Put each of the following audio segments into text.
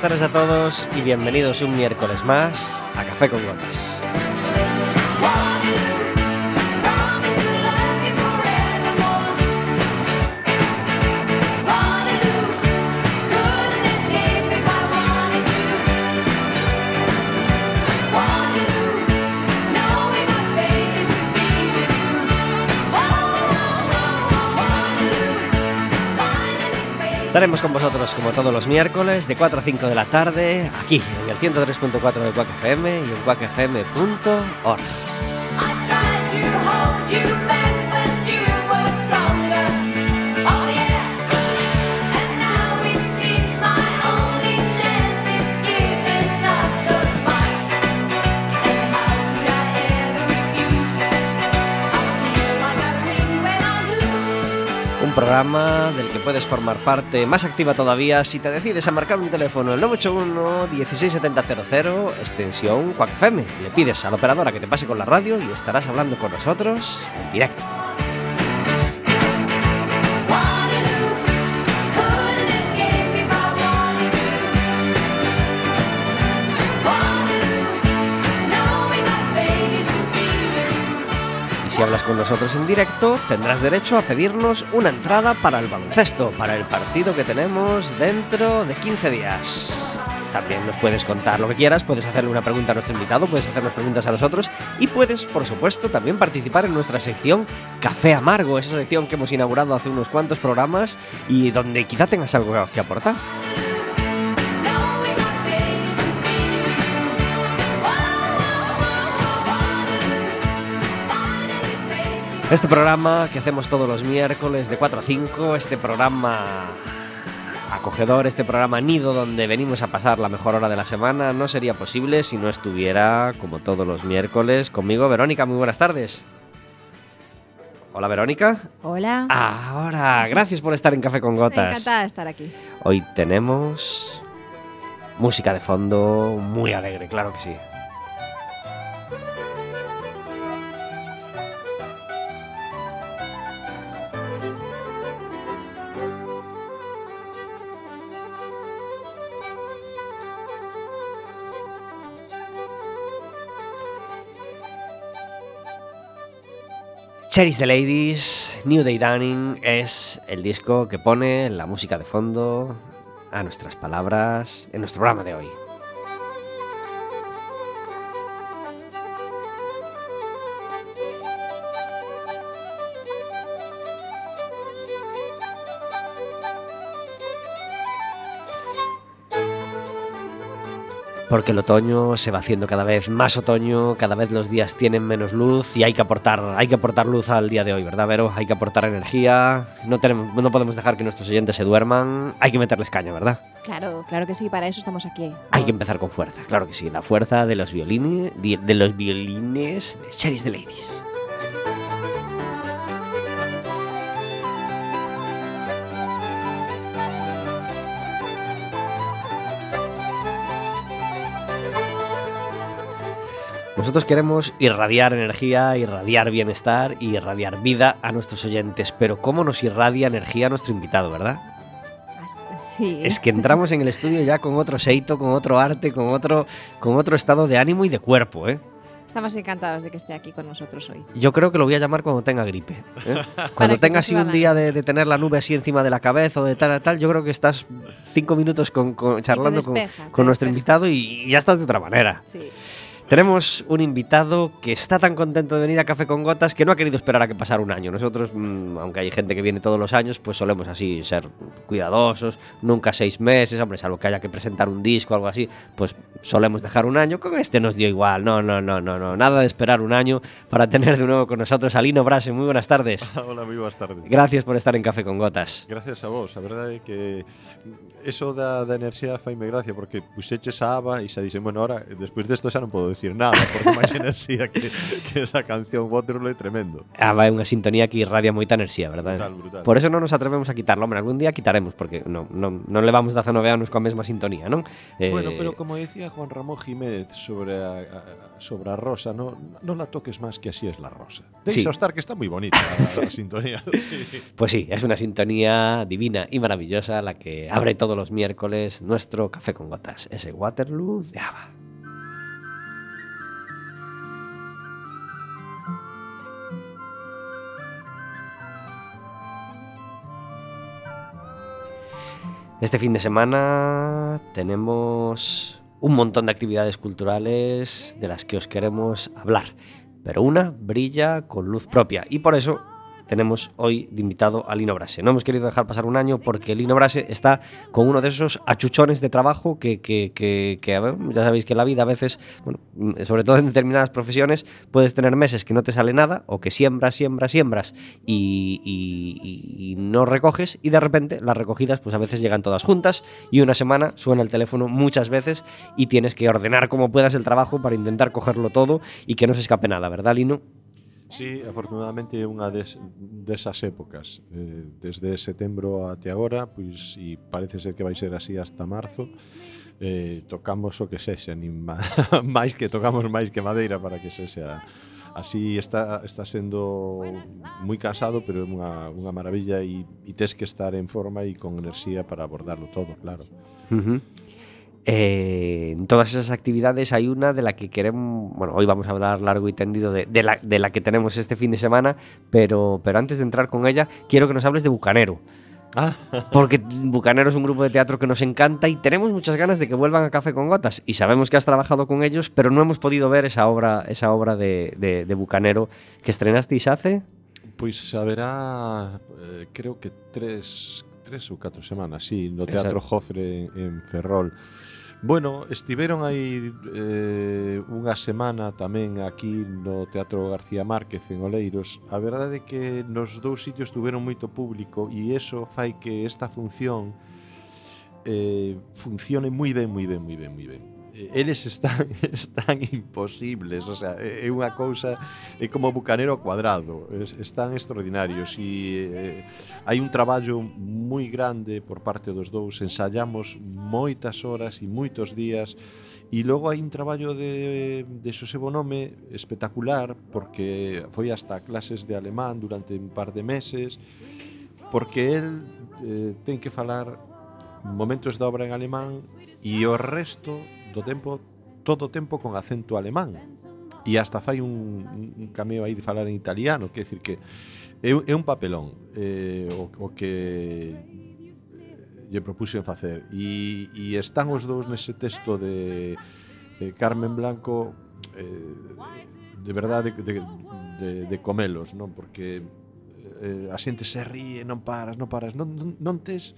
Buenas tardes a todos y bienvenidos un miércoles más a Café con Gotas. Estaremos con vosotros como todos los miércoles de 4 a 5 de la tarde aquí en el 103.4 de Quack FM y en quackfm.org. programa del que puedes formar parte más activa todavía si te decides a marcar un teléfono el 981 16700 extensión Quack FM. Le pides a la operadora que te pase con la radio y estarás hablando con nosotros en directo. Si hablas con nosotros en directo, tendrás derecho a pedirnos una entrada para el baloncesto, para el partido que tenemos dentro de 15 días. También nos puedes contar lo que quieras, puedes hacerle una pregunta a nuestro invitado, puedes hacernos preguntas a nosotros y puedes, por supuesto, también participar en nuestra sección Café Amargo, esa sección que hemos inaugurado hace unos cuantos programas y donde quizá tengas algo que aportar. Este programa que hacemos todos los miércoles de 4 a 5, este programa acogedor, este programa nido donde venimos a pasar la mejor hora de la semana, no sería posible si no estuviera, como todos los miércoles, conmigo Verónica. Muy buenas tardes. Hola Verónica. Hola. Ahora, gracias por estar en Café con Gotas. Encantada de estar aquí. Hoy tenemos música de fondo muy alegre, claro que sí. Cherish the Ladies, New Day Dawning es el disco que pone la música de fondo a nuestras palabras en nuestro programa de hoy. Porque el otoño se va haciendo cada vez más otoño, cada vez los días tienen menos luz y hay que aportar, hay que aportar luz al día de hoy, ¿verdad, Vero? Hay que aportar energía, no, tenemos, no podemos dejar que nuestros oyentes se duerman, hay que meterles caña, ¿verdad? Claro, claro que sí, para eso estamos aquí. Hay que empezar con fuerza, claro que sí, la fuerza de los violines, de, los violines de Cherish the Ladies. Nosotros queremos irradiar energía, irradiar bienestar y irradiar vida a nuestros oyentes, pero ¿cómo nos irradia energía nuestro invitado, verdad? Sí. Es que entramos en el estudio ya con otro seito, con otro arte, con otro, con otro estado de ánimo y de cuerpo, ¿eh? Estamos encantados de que esté aquí con nosotros hoy. Yo creo que lo voy a llamar cuando tenga gripe. ¿eh? Cuando tenga te así un día de, de tener la nube así encima de la cabeza o de tal a tal, yo creo que estás cinco minutos con, con- charlando con, despeja, te con nuestro invitado y ya estás de otra manera. Sí. Tenemos un invitado que está tan contento de venir a Café con Gotas que no ha querido esperar a que pasara un año. Nosotros, mm, aunque hay gente que viene todos los años, pues solemos así ser cuidadosos, nunca seis meses, hombre, salvo que haya que presentar un disco o algo así, pues solemos dejar un año. Con este nos dio igual, no, no, no, no, no, nada de esperar un año para tener de nuevo con nosotros a Lino Brase. Muy buenas tardes. Hola, moi boas tardes. Gracias por estar en Café con Gotas. Gracias a vos, a verdade é que eso da, da enerxía faime gracia porque puxeches a aba e xa dixen, bueno, ahora, despois desto xa non podo decir dicir nada, porque máis enerxía que, que esa canción Waterloo é tremendo. Ah, vai unha sintonía que irradia moita enerxía, verdade? Brutal, brutal. Por eso non nos atrevemos a quitarlo, hombre, algún día quitaremos porque non, non, non levamos 19 anos coa mesma sintonía, non? Eh, Bueno, pero como decía Juan Ramón Jiménez sobre a, a, sobre a rosa, no, no la toques más que así es la rosa. Sí. Deixa estar que está muy bonita la, la sintonía. Sí. Pues sí, es una sintonía divina y maravillosa la que abre todos los miércoles nuestro café con gotas, ese Waterloo de Ava. Este fin de semana tenemos un montón de actividades culturales de las que os queremos hablar, pero una brilla con luz propia y por eso tenemos hoy de invitado a Lino Brase. No hemos querido dejar pasar un año porque Lino Brase está con uno de esos achuchones de trabajo que, que- que- ya sabéis que en la vida a veces, bueno, mm, sobre todo en determinadas profesiones, puedes tener meses que no te sale nada o que siembras, siembras, siembras y no recoges y de repente las recogidas pues a veces llegan todas juntas y una semana suena el teléfono muchas veces y tienes que ordenar como puedas el trabajo para intentar cogerlo todo y que no se escape nada, ¿verdad, Lino? Sí, afortunadamente é unha des, desas épocas. Eh, desde setembro até agora, pois, e parece ser que vai ser así hasta marzo, eh, tocamos o que sexa, nin máis que tocamos máis que madeira para que sexa así está, está sendo moi cansado, pero é unha, unha maravilla e, e tes que estar en forma e con enerxía para abordarlo todo, claro. Uh -huh. Eh, en todas esas actividades hay una de la que queremos, bueno, hoy vamos a hablar largo y tendido de, de la, de la que tenemos este fin de semana, pero, pero antes de entrar con ella, quiero que nos hables de Bucanero. Ah, Porque Bucanero es un grupo de teatro que nos encanta y tenemos muchas ganas de que vuelvan a Café con Gotas. Y sabemos que has trabajado con ellos, pero no hemos podido ver esa obra, esa obra de, de, de Bucanero que estrenasteis hace. Pois haberá, eh, creo que tres, tres ou catro semanas, sí, no Teatro Exacto. Jofre en Ferrol. Bueno, estiveron aí eh, unha semana tamén aquí no Teatro García Márquez en Oleiros. A verdade é que nos dous sitios tuveron moito público e eso fai que esta función eh, funcione moi ben, moi ben, moi ben, moi ben eles están están imposibles, o sea, é unha cousa é como bucanero ao cuadrado, están extraordinarios e eh, hai un traballo moi grande por parte dos dous, ensayamos moitas horas e moitos días E logo hai un traballo de, de Xosé Bonome espectacular porque foi hasta clases de alemán durante un par de meses porque el eh, ten que falar momentos da obra en alemán e o resto do tempo todo o tempo con acento alemán. E hasta fai un, un cameo aí de falar en italiano, quer decir que é, é un papelón eh, o, o que eh, lle propuxen facer. E, e están os dous nese texto de, de Carmen Blanco eh, de verdade de, de, de comelos non? Porque eh, a xente se ríe non paras, non paras non, non, non tes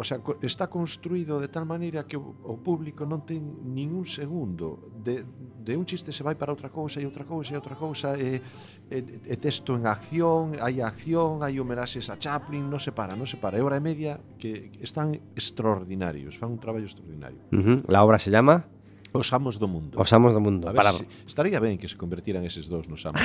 o sea, está construído de tal maneira que o, o público non ten ningún segundo de, de un chiste se vai para outra cousa e outra cousa e outra cousa e, e, e texto en acción hai acción, hai homenaxes a Chaplin non se para, non se para, é hora e media que están extraordinarios fan un traballo extraordinario uh -huh. La obra se llama? Os amos do mundo. Os amos do mundo. A ver, para... Si, estaría ben que se convertiran eses dous nos amos.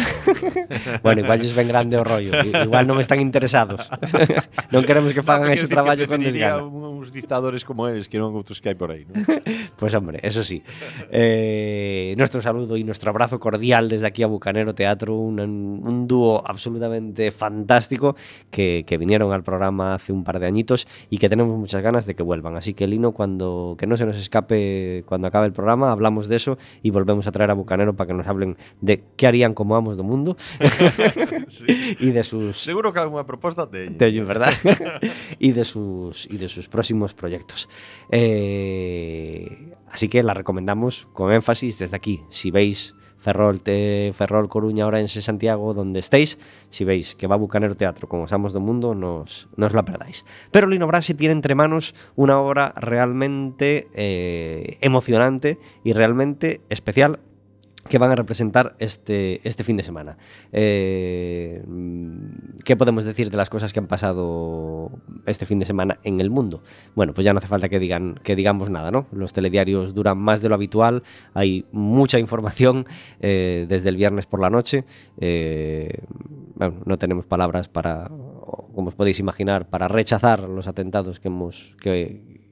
bueno, igual es ben grande o rollo. Igual non están interesados. non queremos que fagan no, ese traballo que con desgana. Un, uns dictadores como eles que non outros que hai por aí, non? Pues hombre, eso sí. Eh, nuestro saludo y nuestro abrazo cordial desde aquí a Bucanero Teatro, un, un dúo absolutamente fantástico que, que vinieron al programa hace un par de añitos y que tenemos muchas ganas de que vuelvan. Así que Lino, cuando que no se nos escape cuando acabe el programa, hablamos de eso y volvemos a traer a Bucanero para que nos hablen de qué harían como amos do mundo sí. y de sus Seguro que algunha proposta teñen. Teño, ¿verdad? y de sus y de sus próximos proyectos. Eh, así que la recomendamos con énfasis desde aquí. Si veis Ferrol, te, Ferrol, Coruña, Orense, Santiago, donde estéis, si veis que va a Bucanero Teatro con Osamos do Mundo, nos, no os la perdáis. Pero Lino Brasi tiene entre manos una obra realmente eh, emocionante y realmente especial que van a representar este, este fin de semana. Eh, ¿Qué podemos decir de las cosas que han pasado este fin de semana en el mundo. Bueno, pues ya no hace falta que digan que digamos nada, ¿no? Los telediarios duran más de lo habitual, hay mucha información eh, desde el viernes por la noche. Eh, bueno, no tenemos palabras para, como os podéis imaginar, para rechazar los atentados que hemos que,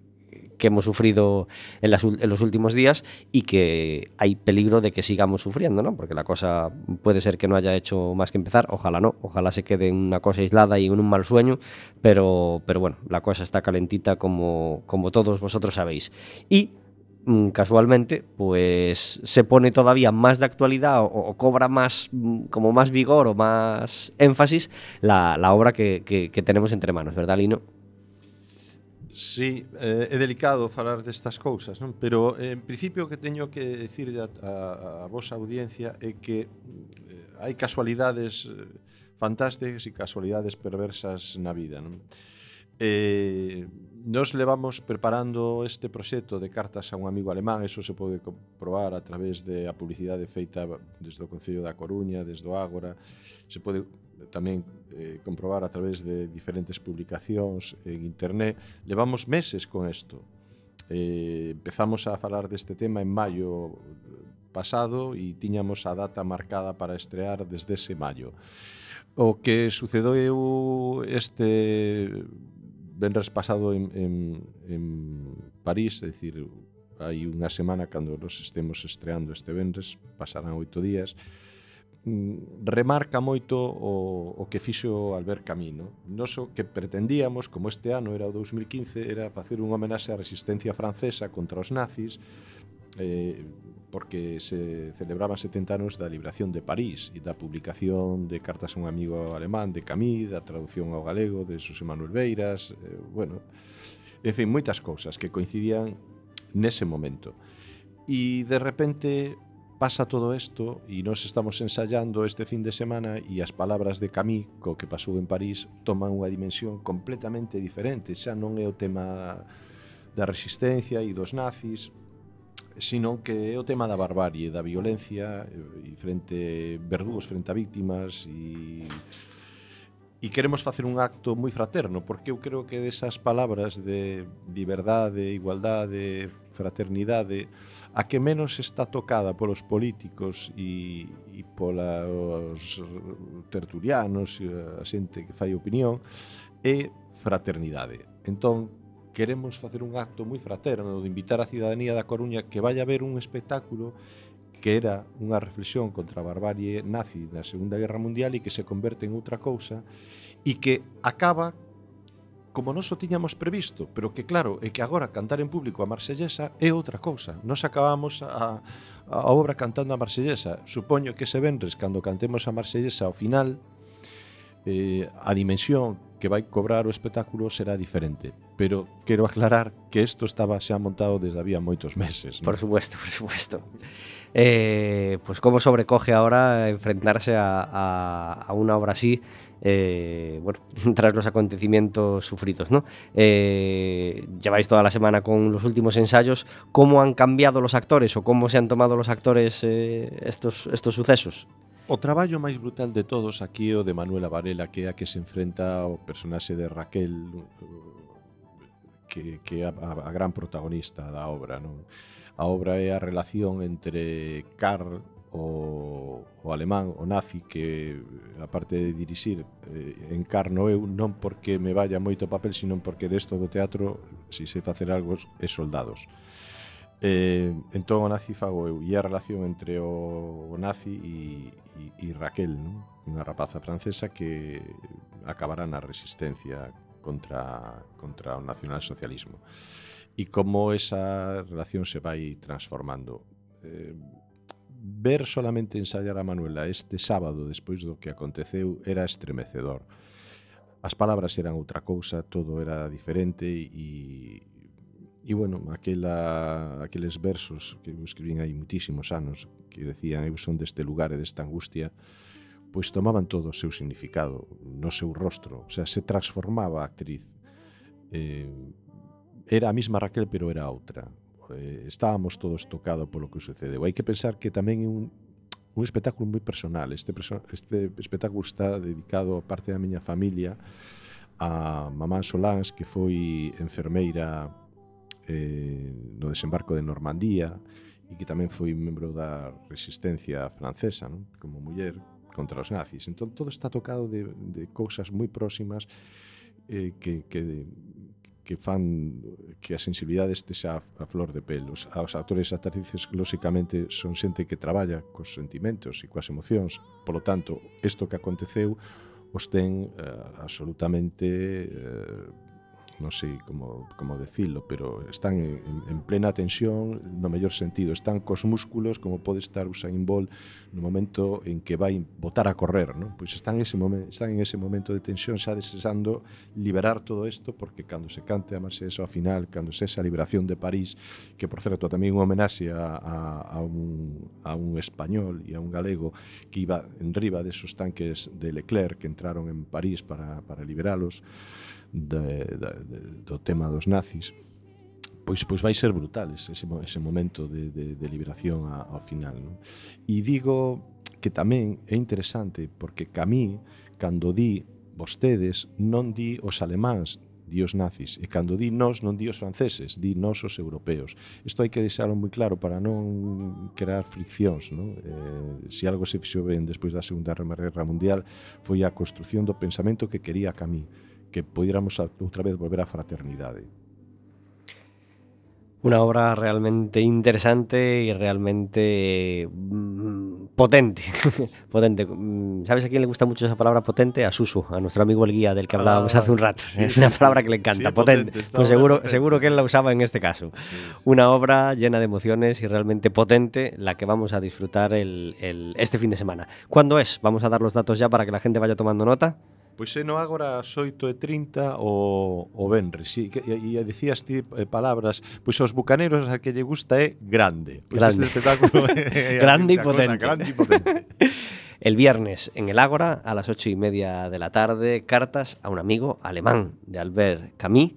que hemos sufrido en, los últimos días y que hay peligro de que sigamos sufriendo, ¿no? Porque la cosa puede ser que no haya hecho más que empezar, ojalá no, ojalá se quede en una cosa aislada y en un mal sueño, pero, pero bueno, la cosa está calentita como, como todos vosotros sabéis. Y mm, casualmente, pues se pone todavía más de actualidad o, cobra más, mm, como más vigor o más énfasis la, obra que, que tenemos entre manos, ¿verdad, Lino? Sí, eh, é delicado falar destas cousas, non? Pero eh, en principio o que teño que decir a, a, a vosa audiencia é que eh, hai casualidades eh, fantásticas e casualidades perversas na vida, non? Eh, nos levamos preparando este proxecto de cartas a un amigo alemán, eso se pode comprobar a través de a publicidade feita desde o Concello da Coruña, desde o Ágora, se pode tamén eh, comprobar a través de diferentes publicacións en internet, levamos meses con isto. Eh, empezamos a falar deste tema en maio pasado e tiñamos a data marcada para estrear desde ese maio. O que sucedeu este venres pasado en, en, en París, é dicir, hai unha semana cando nos estemos estreando este vendres, pasarán oito días, Mm, remarca moito o, o que fixo Albert Camino. Noso que pretendíamos, como este ano era o 2015, era facer unha homenaxe á resistencia francesa contra os nazis, eh, porque se celebraban 70 anos da liberación de París e da publicación de cartas a un amigo alemán de Camus, da traducción ao galego de José Manuel Beiras, eh, bueno, en fin, moitas cousas que coincidían nese momento. E de repente pasa todo isto e nós estamos ensayando este fin de semana e as palabras de Camí, co que pasou en París, toman unha dimensión completamente diferente. Xa non é o tema da resistencia e dos nazis, sino que é o tema da barbarie, da violencia eh, e frente verdugos frente a víctimas e e queremos facer un acto moi fraterno, porque eu creo que desas palabras de liberdade, igualdade, fraternidade, a que menos está tocada polos políticos e, e polos tertulianos, a xente que fai opinión, é fraternidade. Entón, queremos facer un acto moi fraterno de invitar a cidadanía da Coruña que vaya a ver un espectáculo que era unha reflexión contra a barbarie nazi da Segunda Guerra Mundial e que se converte en outra cousa e que acaba como non o tiñamos previsto, pero que claro, é que agora cantar en público a Marsellesa é outra cousa. Nos acabamos a, a obra cantando a Marsellesa. Supoño que se vendres, cando cantemos a Marsellesa ao final, eh, a dimensión que vai cobrar o espectáculo será diferente pero quero aclarar que isto estaba xa montado desde había moitos meses. ¿no? Por supuesto, por supuesto. Eh, pues como sobrecoge ahora enfrentarse a, a, a una obra así, eh, bueno, tras los acontecimientos sufridos, ¿no? Eh, lleváis toda la semana con los últimos ensayos, ¿cómo han cambiado los actores o cómo se han tomado los actores eh, estos, estos sucesos? O traballo máis brutal de todos aquí o de Manuela Varela, que é a que se enfrenta ao personaxe de Raquel, que, que é a, a gran protagonista da obra. Non? A obra é a relación entre Karl, o, o alemán, o nazi, que aparte de dirixir eh, encarno eu non porque me vaya moito papel, sino porque desto do teatro, se si sei facer algo, é soldados. Eh, entón o nazi fago eu e a relación entre o, o nazi e, e, e Raquel, non? unha rapaza francesa que acabará na resistencia contra, contra o nacionalsocialismo. E como esa relación se vai transformando. Eh, ver solamente ensayar a Manuela este sábado despois do que aconteceu era estremecedor. As palabras eran outra cousa, todo era diferente e, e bueno, aquela, aqueles versos que eu escribín hai muitísimos anos que decían eu son deste lugar e desta angustia, pois tomaban todo o seu significado no seu rostro, o sea, se transformaba a actriz. Eh, era a mesma Raquel, pero era outra. Eh, estábamos todos tocados polo que sucedeu. Hai que pensar que tamén é un, un espectáculo moi personal. Este, este espectáculo está dedicado a parte da miña familia, a mamá Solans, que foi enfermeira eh, no desembarco de Normandía e que tamén foi membro da resistencia francesa, non? como muller, contra os nazis. Entón, todo está tocado de, de cousas moi próximas eh, que, que, que fan que a sensibilidade este xa a flor de pelos. Os actores e actrices, lóxicamente, son xente que traballa cos sentimentos e coas emocións. Polo tanto, isto que aconteceu os ten eh, absolutamente eh, non sei como, como decirlo, pero están en, en plena tensión, no mellor sentido, están cos músculos, como pode estar Usain Bolt no momento en que vai botar a correr, non? Pois están ese momen, están en ese momento de tensión, xa desesando liberar todo isto, porque cando se cante a eso ao final, cando se esa liberación de París, que por certo tamén unha homenaxe a, a, a, un, a un español e a un galego que iba en riba desos tanques de Leclerc que entraron en París para, para liberalos, de, de, de, do tema dos nazis pois pois vai ser brutal ese, ese momento de, de, de liberación a, ao final non? e digo que tamén é interesante porque Camí cando di vostedes non di os alemáns di os nazis e cando di nós non di os franceses di nós os europeos isto hai que deixarlo moi claro para non crear friccións non? Eh, se algo se fixou ben despois da Segunda Guerra Mundial foi a construción do pensamento que quería Camí que pudiéramos outra vez volver á fraternidade. Una obra realmente interesante y realmente mmm, potente. potente. Mm, ¿Sabes a quién le gusta mucho esa palabra potente? A Susu, a nuestro amigo el guía del que hablábamos ah, hace un rato. Sí, es una palabra que le encanta, sí, potente. potente. Pues seguro, seguro que él la usaba en este caso. Sí, una obra llena de emociones y realmente potente, la que vamos a disfrutar el, el, este fin de semana. ¿Cuándo es? Vamos a dar los datos ya para que la gente vaya tomando nota. Pois é no agora as 8 e 30 o, o Benres e, e, e decías ti eh, palabras pois os bucaneros a que lle gusta é grande pois grande. este espectáculo é, grande, y potente. grande y potente El viernes en el Ágora a las ocho y media de la tarde, cartas a un amigo alemán de Albert Camus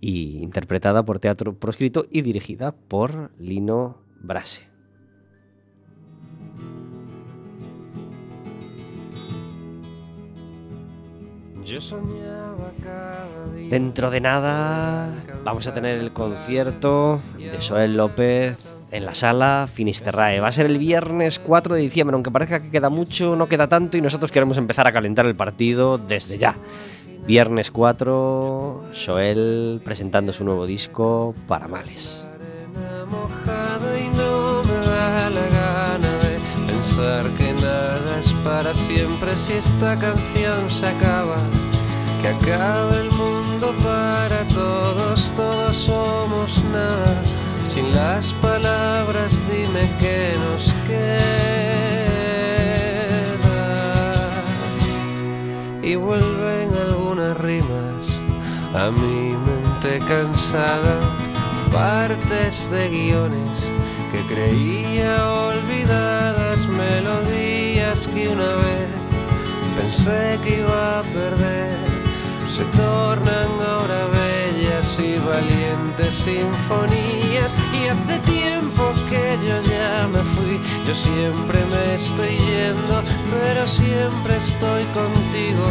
y interpretada por teatro proscrito y dirigida por Lino Brase. Dentro de nada vamos a tener el concierto de Joel López en la sala Finisterrae. Va a ser el viernes 4 de diciembre, aunque parezca que queda mucho, no queda tanto y nosotros queremos empezar a calentar el partido desde ya. Viernes 4, Joel presentando su nuevo disco para males. que nada es para siempre si esta canción se acaba, que acabe el mundo para todos, todos somos nada. Sin las palabras dime qué nos queda. Y vuelven algunas rimas a mi mente cansada, partes de guiones que creía olvidadas, melodías que una vez pensé que iba a perder, se tornan ahora bellas y valientes sinfonías. Y hace tiempo que yo ya me fui, yo siempre me estoy yendo, pero siempre estoy contigo.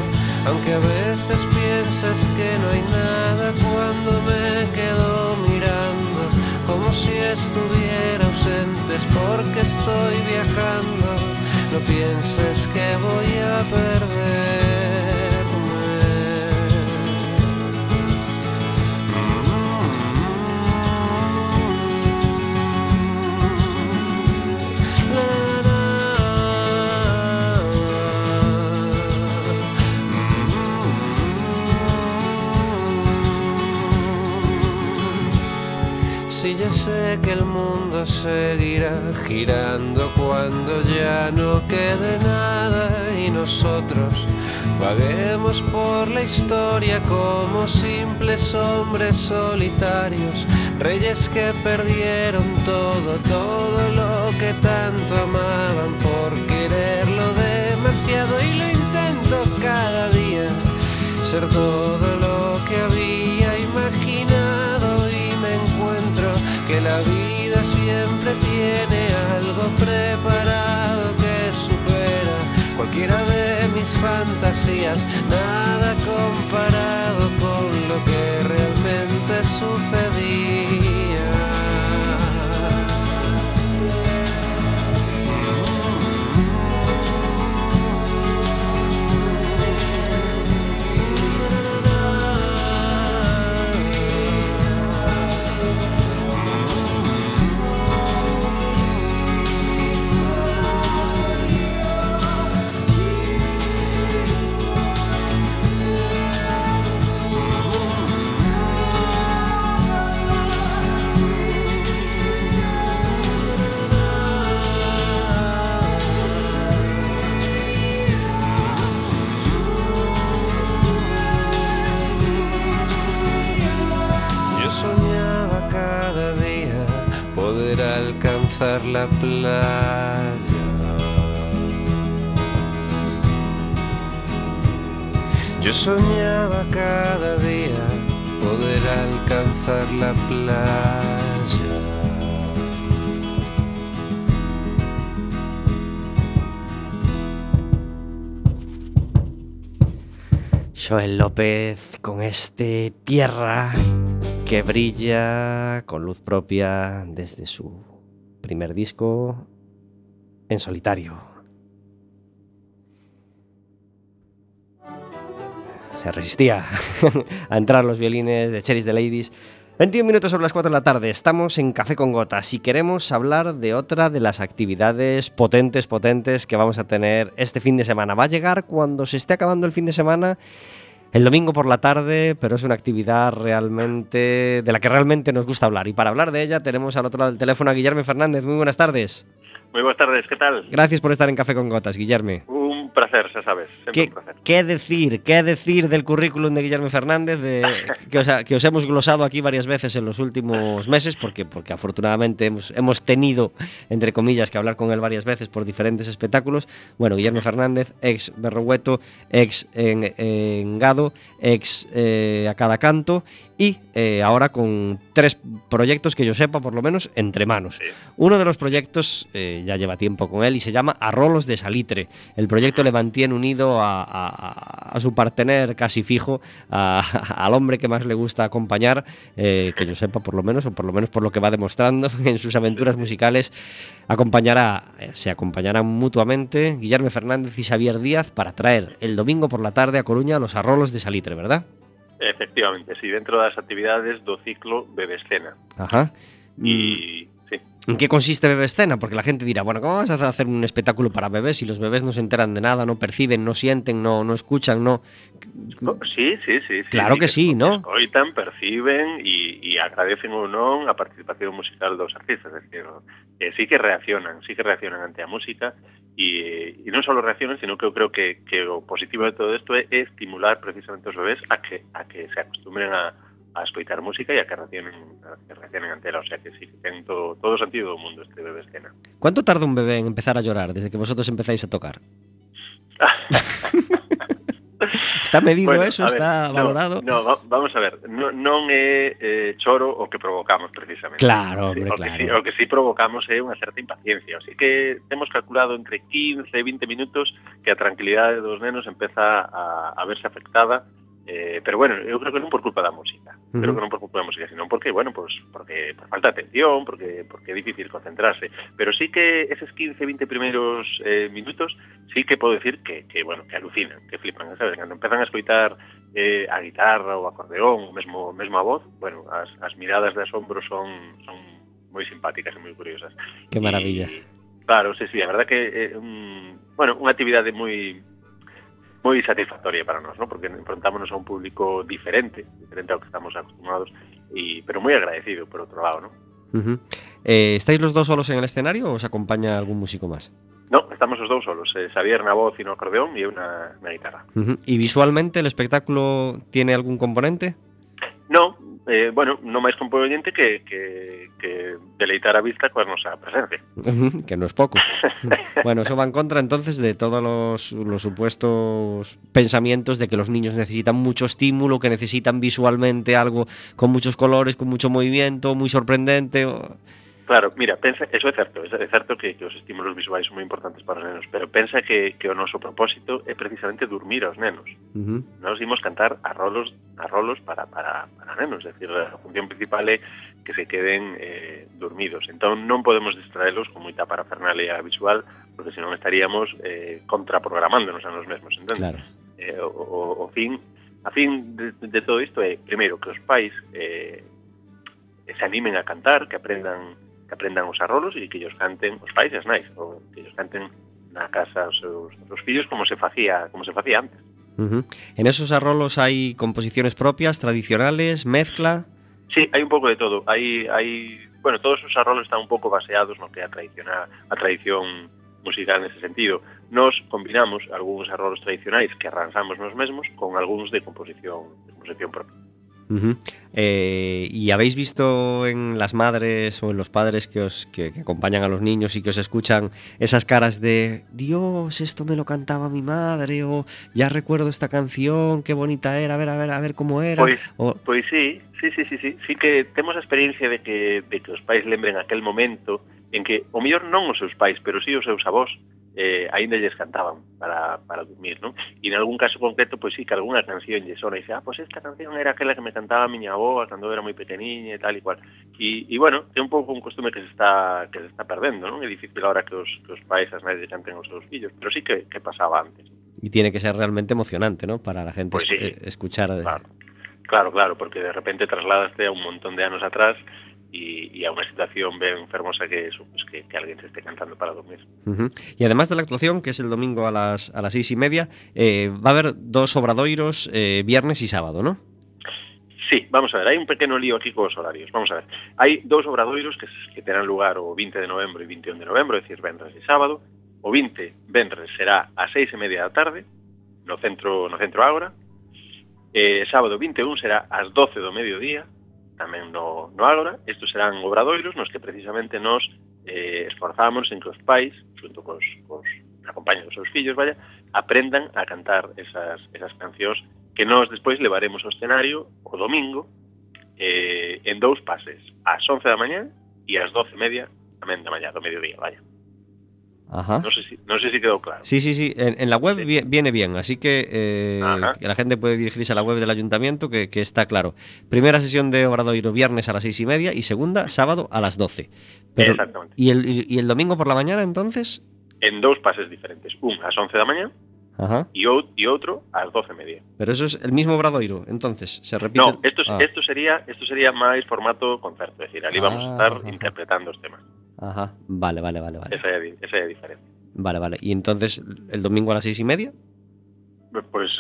Aunque a veces piensas que no hay nada cuando me quedo mirando como si estuviera ausentes porque estoy viajando. No pienses que voy a perder. Y yo sé que el mundo seguirá girando cuando ya no quede nada y nosotros vaguemos por la historia como simples hombres solitarios, reyes que perdieron todo, todo lo que tanto amaban por quererlo demasiado y lo intento cada día ser todo fantasías, nada comparado lo que realmente sucedía. La playa. Yo soñaba cada día poder alcanzar la playa. Joel López con este Tierra que brilla con luz propia desde su primer disco en solitario. Se resistía a entrar los violines de Cherries the Ladies. 21 minutos sobre las 4 de la tarde, estamos en Café con Gotas y queremos hablar de otra de las actividades potentes, potentes que vamos a tener este fin de semana. Va a llegar cuando se esté acabando el fin de semana el domingo por la tarde, pero es una actividad realmente de la que realmente nos gusta hablar. Y para hablar de ella tenemos al otro lado del teléfono a Guillermo Fernández. Muy buenas tardes. Muy buenas tardes, ¿qué tal? Gracias por estar en Café con Gotas, Guillermo. Placer, ya sabes, ¿Qué, un placer. qué decir? ¿Qué decir del currículum de Guillermo Fernández de- que, os, que os hemos glosado aquí varias veces en los últimos meses? Porque, porque afortunadamente hemos, hemos tenido, entre comillas, que hablar con él varias veces por diferentes espectáculos. Bueno, Guillermo Fernández, ex Berrogueto, ex en, en Gado, ex eh, a cada canto y eh, ahora con tres proyectos que yo sepa, por lo menos, entre manos. Uno de los proyectos eh, ya lleva tiempo con él y se llama Arrolos de Salitre. El proyecto le mantiene unido a, a- a su partener casi fijo, a- al hombre que más le gusta acompañar, eh, que yo sepa por lo menos, o por lo menos por lo que va demostrando en sus aventuras musicales, acompañará, eh, se acompañarán mutuamente Guillermo Fernández y Xavier Díaz para traer el domingo por la tarde a Coruña los Arrolos de Salitre, ¿verdad? Efectivamente, sí, dentro das actividades do ciclo Bebe Escena. Ajá. Y sí, ¿En qué consiste Bebé Escena? Porque la gente dirá, bueno, ¿cómo vas a hacer un espectáculo para bebés si los bebés no se enteran de nada, no perciben, no sienten, no, no escuchan, no... Oh, sí, sí, sí, sí. Claro que sí, ¿no? Escoitan, perciben e agradecen ou non a participación musical dos artistas, es decir, que sí que reaccionan, sí que reaccionan ante a música e, e non só reaccionan, sino que eu creo que, que o positivo de todo isto é, é estimular precisamente os bebés a que a que se acostumbren a, a escoitar música e a que reaccionen, a que reaccionen ante ela, o sea que sí, que ten todo, todo o sentido do mundo este bebé escena. Cuánto tarda un bebé en empezar a llorar desde que vosotros empezáis a tocar? Está medido bueno, eso, ver, está valorado. No, no, vamos a ver, no, non é eh, choro o que provocamos precisamente. Claro, hombre, o que, claro. O que si sí provocamos é unha certa impaciencia, así que temos calculado entre 15 e 20 minutos que a tranquilidade dos nenos empeza a, a verse afectada Eh, pero bueno, eu creo que non por culpa da música. Uh -huh. Creo que non por culpa da música, sino porque, bueno, pues, porque por falta de atención, porque porque é difícil concentrarse. Pero sí que eses 15, 20 primeiros eh, minutos, sí que podo decir que, que bueno, que alucinan, que flipan, sabes? Cando empezan a escoitar eh, a guitarra ou acordeón, o mesmo, mesmo a voz, bueno, as, as miradas de asombro son, son moi simpáticas e moi curiosas. Que maravilla. Y, claro, sí, sí, a verdad que, eh, un, bueno, unha actividade moi moi satisfactoria para nós, ¿no? porque enfrentámonos a un público diferente, diferente ao que estamos acostumados, y, pero moi agradecido por outro lado, ¿no? Eh, ¿Estáis los dos solos en el escenario o os acompaña algún músico más? No, estamos os dous solos, eh, Xavier na voz e no acordeón e eu na, na guitarra. ¿Y visualmente el espectáculo tiene algún componente? No, eh, bueno, non máis componente que, que, que deleitar a vista coa nosa presencia. Que no es poco. bueno, eso va en contra entonces de todos los, los supuestos pensamientos de que los niños necesitan mucho estímulo, que necesitan visualmente algo con muchos colores, con mucho movimiento, muy sorprendente. Claro, mira, pensa, eso é certo, é certo que, que os estímulos visuais son moi importantes para os nenos, pero pensa que, que o noso propósito é precisamente dormir aos nenos. Uh -huh. Nos imos cantar a rolos, a rolos para, para, para nenos, é dicir, a función principal é que se queden eh, dormidos. Entón non podemos distraelos con moita parafernalia visual, porque senón estaríamos eh, contraprogramándonos a nos mesmos, entende? Claro. Eh, o, o, o fin, a fin de, de todo isto é, primeiro, que os pais eh, se animen a cantar, que aprendan aprendan os arrolos e que ellos canten os pais e as nais, ou que ellos canten na casa os seus, os seus fillos como se facía como se facía antes. Uh -huh. En esos arrolos hai composiciones propias, tradicionales, mezcla. Sí, hai un pouco de todo. Hai hai, bueno, todos os arrolos están un pouco baseados no que é a tradición a, a tradición musical nese sentido. Nos combinamos algúns arrolos tradicionais que arranxamos nos mesmos con algúns de composición, de composición propia. Ujú. Eh, ¿Y habéis visto en las madres o en los padres que os que, que acompañan a los niños y que os escuchan esas caras de Dios, esto me lo cantaba mi madre o ya recuerdo esta canción, qué bonita era, a ver, a ver, a ver cómo era? Pois, O- pois sí, sí, sí, sí, sí, sí que temos a experiencia de que, de que os pais lembren aquel momento en que, o mellor non os seus pais, pero sí os seus avós, eh, aínda lles cantaban para, para dormir, non? E en algún caso concreto, pois sí, que algunha canción lle sona e dice, ah, pois esta canción era aquela que me cantaba a miña avó cando era moi pequeniña e tal e cual. E, e bueno, é un pouco un costume que se está que se está perdendo, non? É difícil ahora que os, que os pais as nais canten aos seus fillos, pero sí que, que pasaba antes. y tiene que ser realmente emocionante, ¿no? Para la gente Pues es- sí. escuchar. eh, Claro, claro, claro, porque de repente trasladaste a un montón de años atrás y, y, a una situación bien enfermosa que es pues, que, que, alguien se esté cantando para dormir. Uh -huh. Y además de la actuación, que es el domingo a las, a las seis y media, eh, va a haber dos obradoiros eh, viernes y sábado, ¿no? Sí, vamos a ver, hay un pequeño lío aquí con los horarios. Vamos a ver, hay dos obradoiros que, que terán lugar o 20 de novembro y 21 de novembro, es decir, vendres y sábado. O 20, vendres será a seis e media da tarde, no centro, no centro Ágora. Eh, sábado 21 será ás 12 do mediodía tamén no, no Ágora. Estos serán obradoiros nos que precisamente nos eh, esforzamos en que os pais, xunto cos, cos acompañan os seus fillos, vaya, aprendan a cantar esas, esas cancións que nós despois levaremos ao escenario o domingo eh, en dous pases, ás 11 da mañá e ás 12 e media tamén da mañá, do mediodía, vaya. Ajá. Non sei si, non sei si quedou claro. Sí, sí, sí. En, en la web Sí. viene bien, así que, eh, que la gente puede dirigirse a la web del ayuntamiento, que, que está claro. Primera sesión de Obradoiro viernes a las seis y media y segunda sábado a las doce. Exactamente. ¿y, el, y, el domingo por la mañana entonces? En dous pases diferentes, un ás 11 da mañá Ajá. e, ou, e outro ás 12 e media. Pero eso es el mismo Obradoiro, entonces se repite. No, esto, Ah, esto sería esto sería máis formato concerto, é dicir, ali vamos a Ah, estar ajá. interpretando os temas. Ajá, vale, vale, vale, vale. Esa a di- esa é a diferencia. Vale, vale. ¿Y entonces el domingo a las seis y media?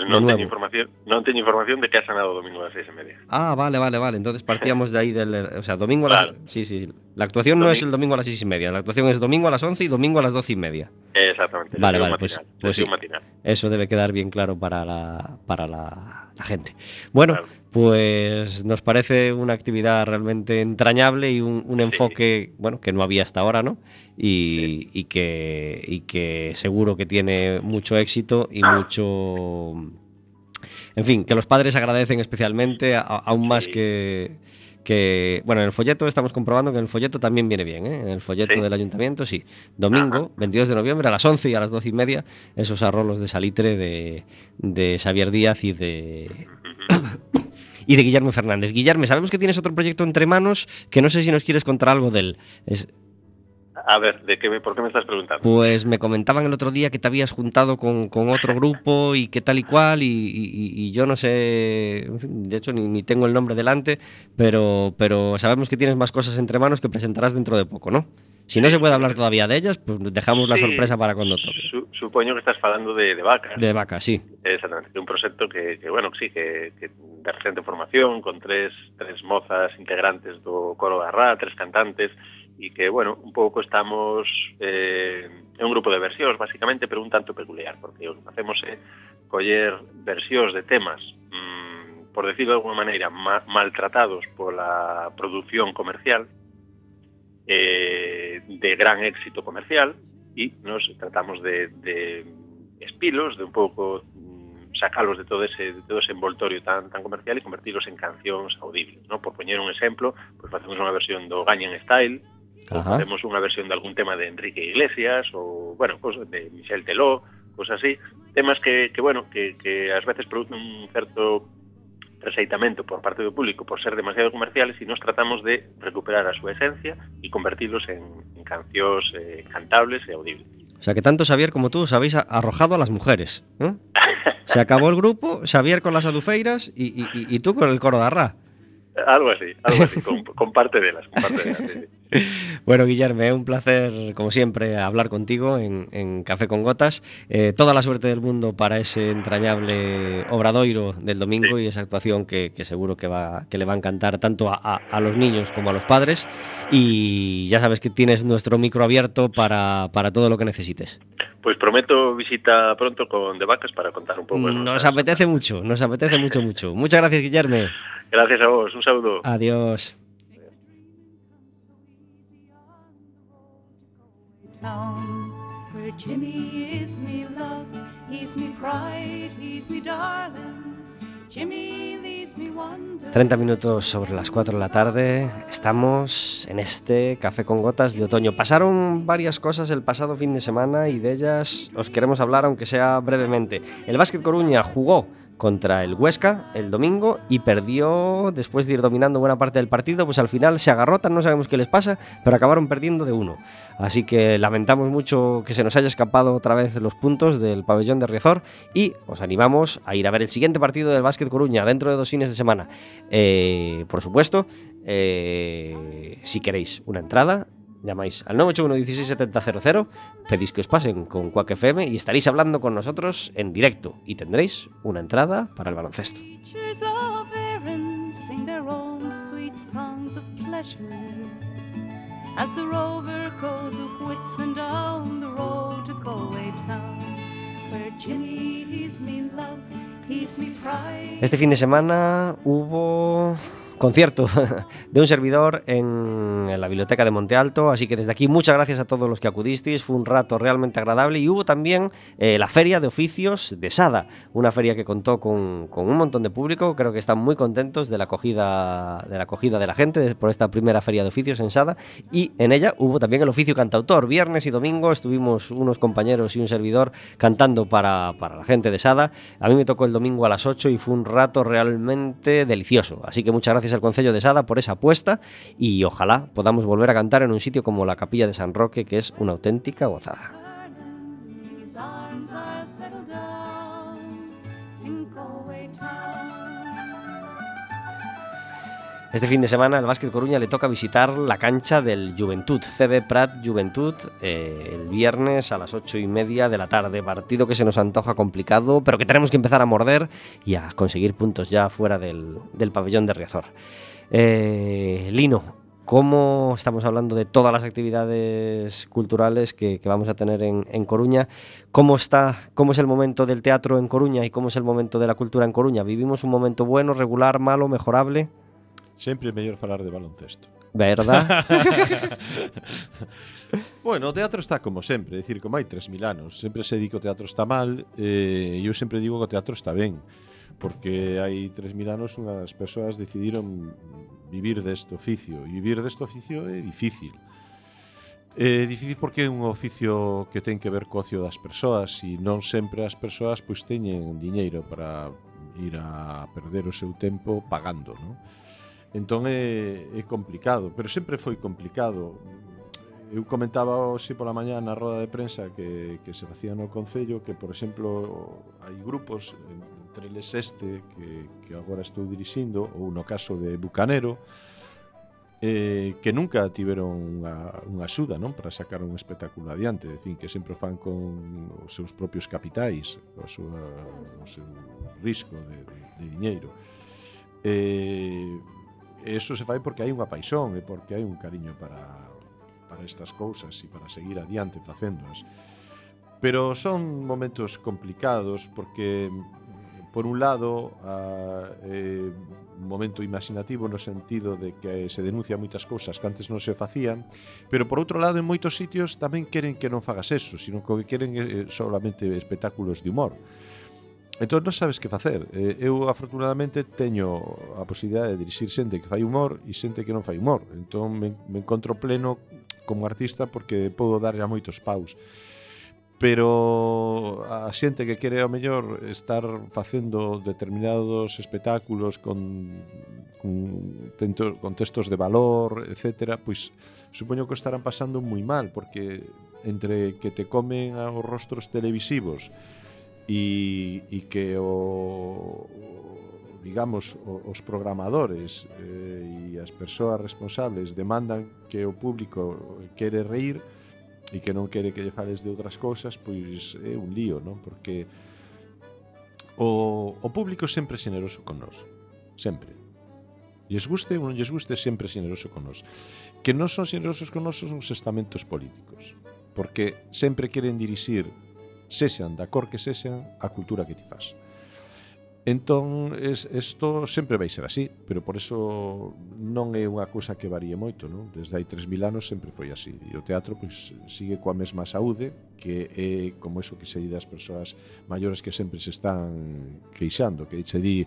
Non nuevo. teño información, non teño información de que ha sanado domingo ás seis e media. Ah, vale, vale, vale. Entonces partíamos de ahí del. O sea, domingo a las. Sí, sí. La actuación no es el domingo a las seis y media. La actuación es domingo a las once y domingo a las doce y media. Exactamente. Vale, vale, pues- matinal, pues sí. Eso debe quedar bien claro para la, para la, la gente. Bueno, Claro. Pues nos parece una actividad realmente entrañable y un, un enfoque, bueno, que no había hasta ahora, ¿no? Y, y que, y que seguro que tiene mucho éxito y mucho... En fin, que los padres agradecen especialmente, a- aún más que, que... Bueno, en el folleto estamos comprobando que en el folleto también viene bien, ¿eh? En el folleto Sí. del ayuntamiento, sí. Domingo, 22 de noviembre, a las 11 y a las 12 y media, esos arrolos de salitre de, de Xavier Díaz y de. Y de Guillermo Fernández. Guillermo, sabemos que tienes otro proyecto entre manos que no sé si nos quieres contar algo de él. Es- A ver, ¿de qué ¿por qué me estás preguntando? pues me comentaban el otro día que te habías juntado con, con otro grupo y que tal y cual, y, y- y yo no sé, de hecho ni, ni tengo el nombre delante, pero, pero sabemos que tienes más cosas entre manos que presentarás dentro de poco, ¿no? Si no se puede hablar todavía de ellas, pues dejamos la sorpresa para cuando toque. Su, supoño que estás falando de, de vacas. De vaca, sí. Exactamente, de un proxecto que, que bueno, sí, que, que de recente formación, con tres, tres mozas integrantes do coro da RA, tres cantantes, e que, bueno, un pouco estamos eh, en un grupo de versións, basicamente, pero un tanto peculiar, porque o que facemos é coller versións de temas, mm, por decirlo de alguna maneira, ma maltratados pola produción comercial, eh, de gran éxito comercial y nos tratamos de, de espilos, de un pouco mm, sacalos de todo ese de todo ese envoltorio tan tan comercial e convertilos en cancións audibles, ¿no? Por poñer un exemplo, pues facemos unha versión do Ganyan Style, Ajá. facemos unha versión de algún tema de Enrique Iglesias ou, bueno, cosas de Michel Teló, cosas así, temas que, que bueno, que, que ás veces producen un certo reseitamento por parte do público por ser demasiado comerciales e nos tratamos de recuperar a súa esencia e convertilos en, en cancións eh, cantables e audibles. O sea que tanto Xavier como tú os habéis arrojado a las mujeres. ¿eh? Se acabó el grupo, Xavier con las adufeiras y, y- tú con el coro de Arra. Algo así, algo así, con, con parte delas, con parte delas. sí. Bueno, Guillermo, es un placer, como siempre, hablar contigo en, en Café con Gotas. Eh, toda la suerte del mundo para ese entrañable obradoiro del domingo y esa actuación que, que seguro que, va, que le va a encantar tanto a, a- a los niños como a los padres. Y ya sabes que tienes nuestro micro abierto para, para todo lo que necesites. Pues prometo visita pronto con De Vacas para contar un pouco. de Nos apetece mucho, nos apetece mucho, mucho. Muchas gracias, Guillermo. Gracias a vos, un saludo. Adiós. Town where Jimmy is me love, he's me pride, he's me darling. Jimmy leaves me wonder. 30 minutos sobre las 4 de la tarde, estamos en este café con gotas de otoño. Pasaron varias cosas el pasado fin de semana y de ellas os queremos hablar aunque sea brevemente. El Básquet Coruña jugó contra el Huesca el domingo y perdió después de ir dominando buena parte del partido, pues al final se agarrotan, no sabemos qué les pasa, pero acabaron perdiendo de uno. Así que lamentamos mucho que se nos haya escapado otra vez los puntos del pabellón de Riazor y os animamos a ir a ver el siguiente partido del Básquet Coruña dentro de dos fines de semana. Eh, por supuesto, eh, si queréis una entrada, llamáis al 981 16 70 00, pedís que os pasen con Quack FM y estaréis hablando con nosotros en directo y tendréis una entrada para el baloncesto. As the rover goes a whistling down the road to Galway town, where Jimmy he's me love, he's me pride. Este fin de semana hubo concierto de un servidor en, la biblioteca de Monte Alto, así que desde aquí muchas gracias a todos los que acudisteis, fue un rato realmente agradable. Y hubo también eh, la feria de oficios de Sada, una feria que contó con, un montón de público, creo que están muy contentos de la acogida de la, gente por esta primera feria de oficios en Sada. Y en ella hubo también el oficio cantautor, viernes y domingo estuvimos unos compañeros y un servidor cantando para, para la gente de Sada, a mí me tocó el domingo a las 8 y fue un rato realmente delicioso. Así que muchas gracias al Concello de Sada por esa apuesta y ojalá podamos volver a cantar en un sitio como la Capilla de San Roque, que es una auténtica gozada. Este fin de semana al Básquet Coruña le toca visitar la cancha del Juventud, CB Prat Juventud, eh, el viernes a las ocho y media de la tarde. Partido que se nos antoja complicado, pero que tenemos que empezar a morder y a conseguir puntos ya fuera del, del pabellón de Riazor. Eh, Lino, ¿cómo estamos hablando de todas las actividades culturales que, vamos a tener en, en Coruña? ¿Cómo está, cómo es el momento del teatro en Coruña y cómo es el momento de la cultura en Coruña? ¿Vivimos un momento bueno, regular, malo, mejorable? Sempre é mellor falar de baloncesto. Verdad? bueno, o teatro está como sempre, é dicir, como hai 3000 anos, sempre se di que o teatro está mal, eh, e eh, eu sempre digo que o teatro está ben, porque hai 3000 anos unhas persoas decidiron vivir deste oficio, e vivir deste oficio é difícil. É difícil porque é un oficio que ten que ver co ocio das persoas e non sempre as persoas pois teñen diñeiro para ir a perder o seu tempo pagando, non? Entón é, é complicado, pero sempre foi complicado. Eu comentaba hoxe pola mañá na roda de prensa que, que se facía no Concello que, por exemplo, hai grupos, entre eles este que, que agora estou dirixindo, ou no caso de Bucanero, eh, que nunca tiveron unha, unha axuda non para sacar un espectáculo adiante, decín, que sempre fan con os seus propios capitais, o, súa, o seu risco de, de, de diñeiro. Eh, E eso se fai porque hai unha paixón e porque hai un cariño para, para estas cousas e para seguir adiante facéndoas. Pero son momentos complicados porque, por un lado, a, eh, un momento imaginativo no sentido de que se denuncia moitas cousas que antes non se facían, pero por outro lado, en moitos sitios tamén queren que non fagas eso, sino que queren eh, solamente espectáculos de humor. Entón non sabes que facer. Eh, eu, afortunadamente, teño a posibilidade de dirixir xente que fai humor e xente que non fai humor. Entón, me, me encontro pleno como artista porque podo darlle a moitos paus. Pero a xente que quere ao mellor estar facendo determinados espectáculos con, con, tento, con textos de valor, etc., pois supoño que estarán pasando moi mal, porque entre que te comen aos rostros televisivos, e, e que o digamos o, os programadores eh, e as persoas responsables demandan que o público quere reír e que non quere que lle fales de outras cousas, pois é un lío, non? Porque o, o público sempre é xeneroso con nós, sempre. Lles guste ou non lles guste, sempre é xeneroso con nós. Que non son xenerosos con nós son os estamentos políticos, porque sempre queren dirixir sexan da cor que sexan a cultura que ti faz. Entón, es, isto sempre vai ser así, pero por eso non é unha cousa que varíe moito, non? Desde hai 3.000 anos sempre foi así. E o teatro pois, sigue coa mesma saúde, que é como eso que se di das persoas maiores que sempre se están queixando, que se di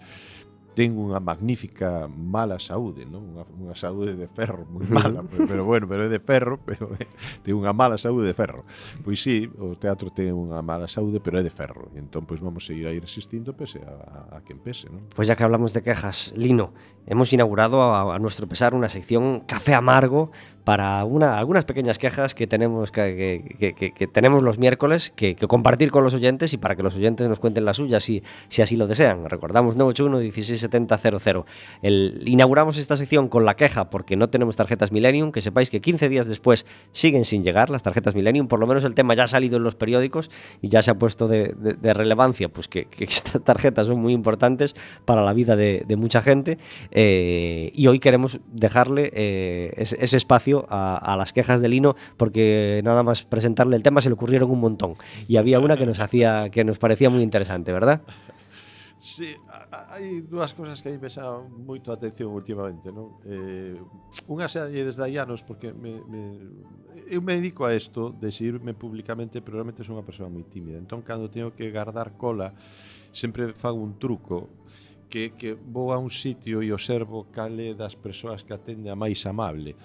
ten unha magnífica mala saúde, non? Unha, unha saúde de ferro moi mala, pero, pero bueno, pero é de ferro, pero é, ten unha mala saúde de ferro. Pois sí, o teatro ten unha mala saúde, pero é de ferro. E entón, pois vamos seguir a ir resistindo pese a, a, a quen pese, non? Pois pues ya que hablamos de quejas, Lino, hemos inaugurado a, a nuestro pesar unha sección Café Amargo para una, algunas pequeñas quejas que tenemos que, tenemos los miércoles que, compartir con los oyentes y para que los oyentes nos cuenten las suyas si, si así lo desean. Recordamos 981 167000. El, inauguramos esta sección con la queja porque no tenemos tarjetas Millennium, que sepáis que 15 días después siguen sin llegar las tarjetas Millennium, por lo menos el tema ya ha salido en los periódicos y ya se ha puesto de, de- de relevancia, pues que, estas tarjetas son muy importantes para la vida de, mucha gente eh, y hoy queremos dejarle eh, ese espacio a, a, las quejas de Lino porque nada más presentarle el tema se le ocurrieron un montón y había una que nos hacía que nos parecía muy interesante, ¿verdad? Sí, hai dúas cousas que aí me xa moito atención últimamente, non? Eh, unha xa lle desde hai anos porque me, me, eu me dedico a isto de xirme publicamente, pero realmente son unha persoa moi tímida. Entón, cando teño que guardar cola, sempre fago un truco que, que vou a un sitio e observo cale das persoas que atende a máis amable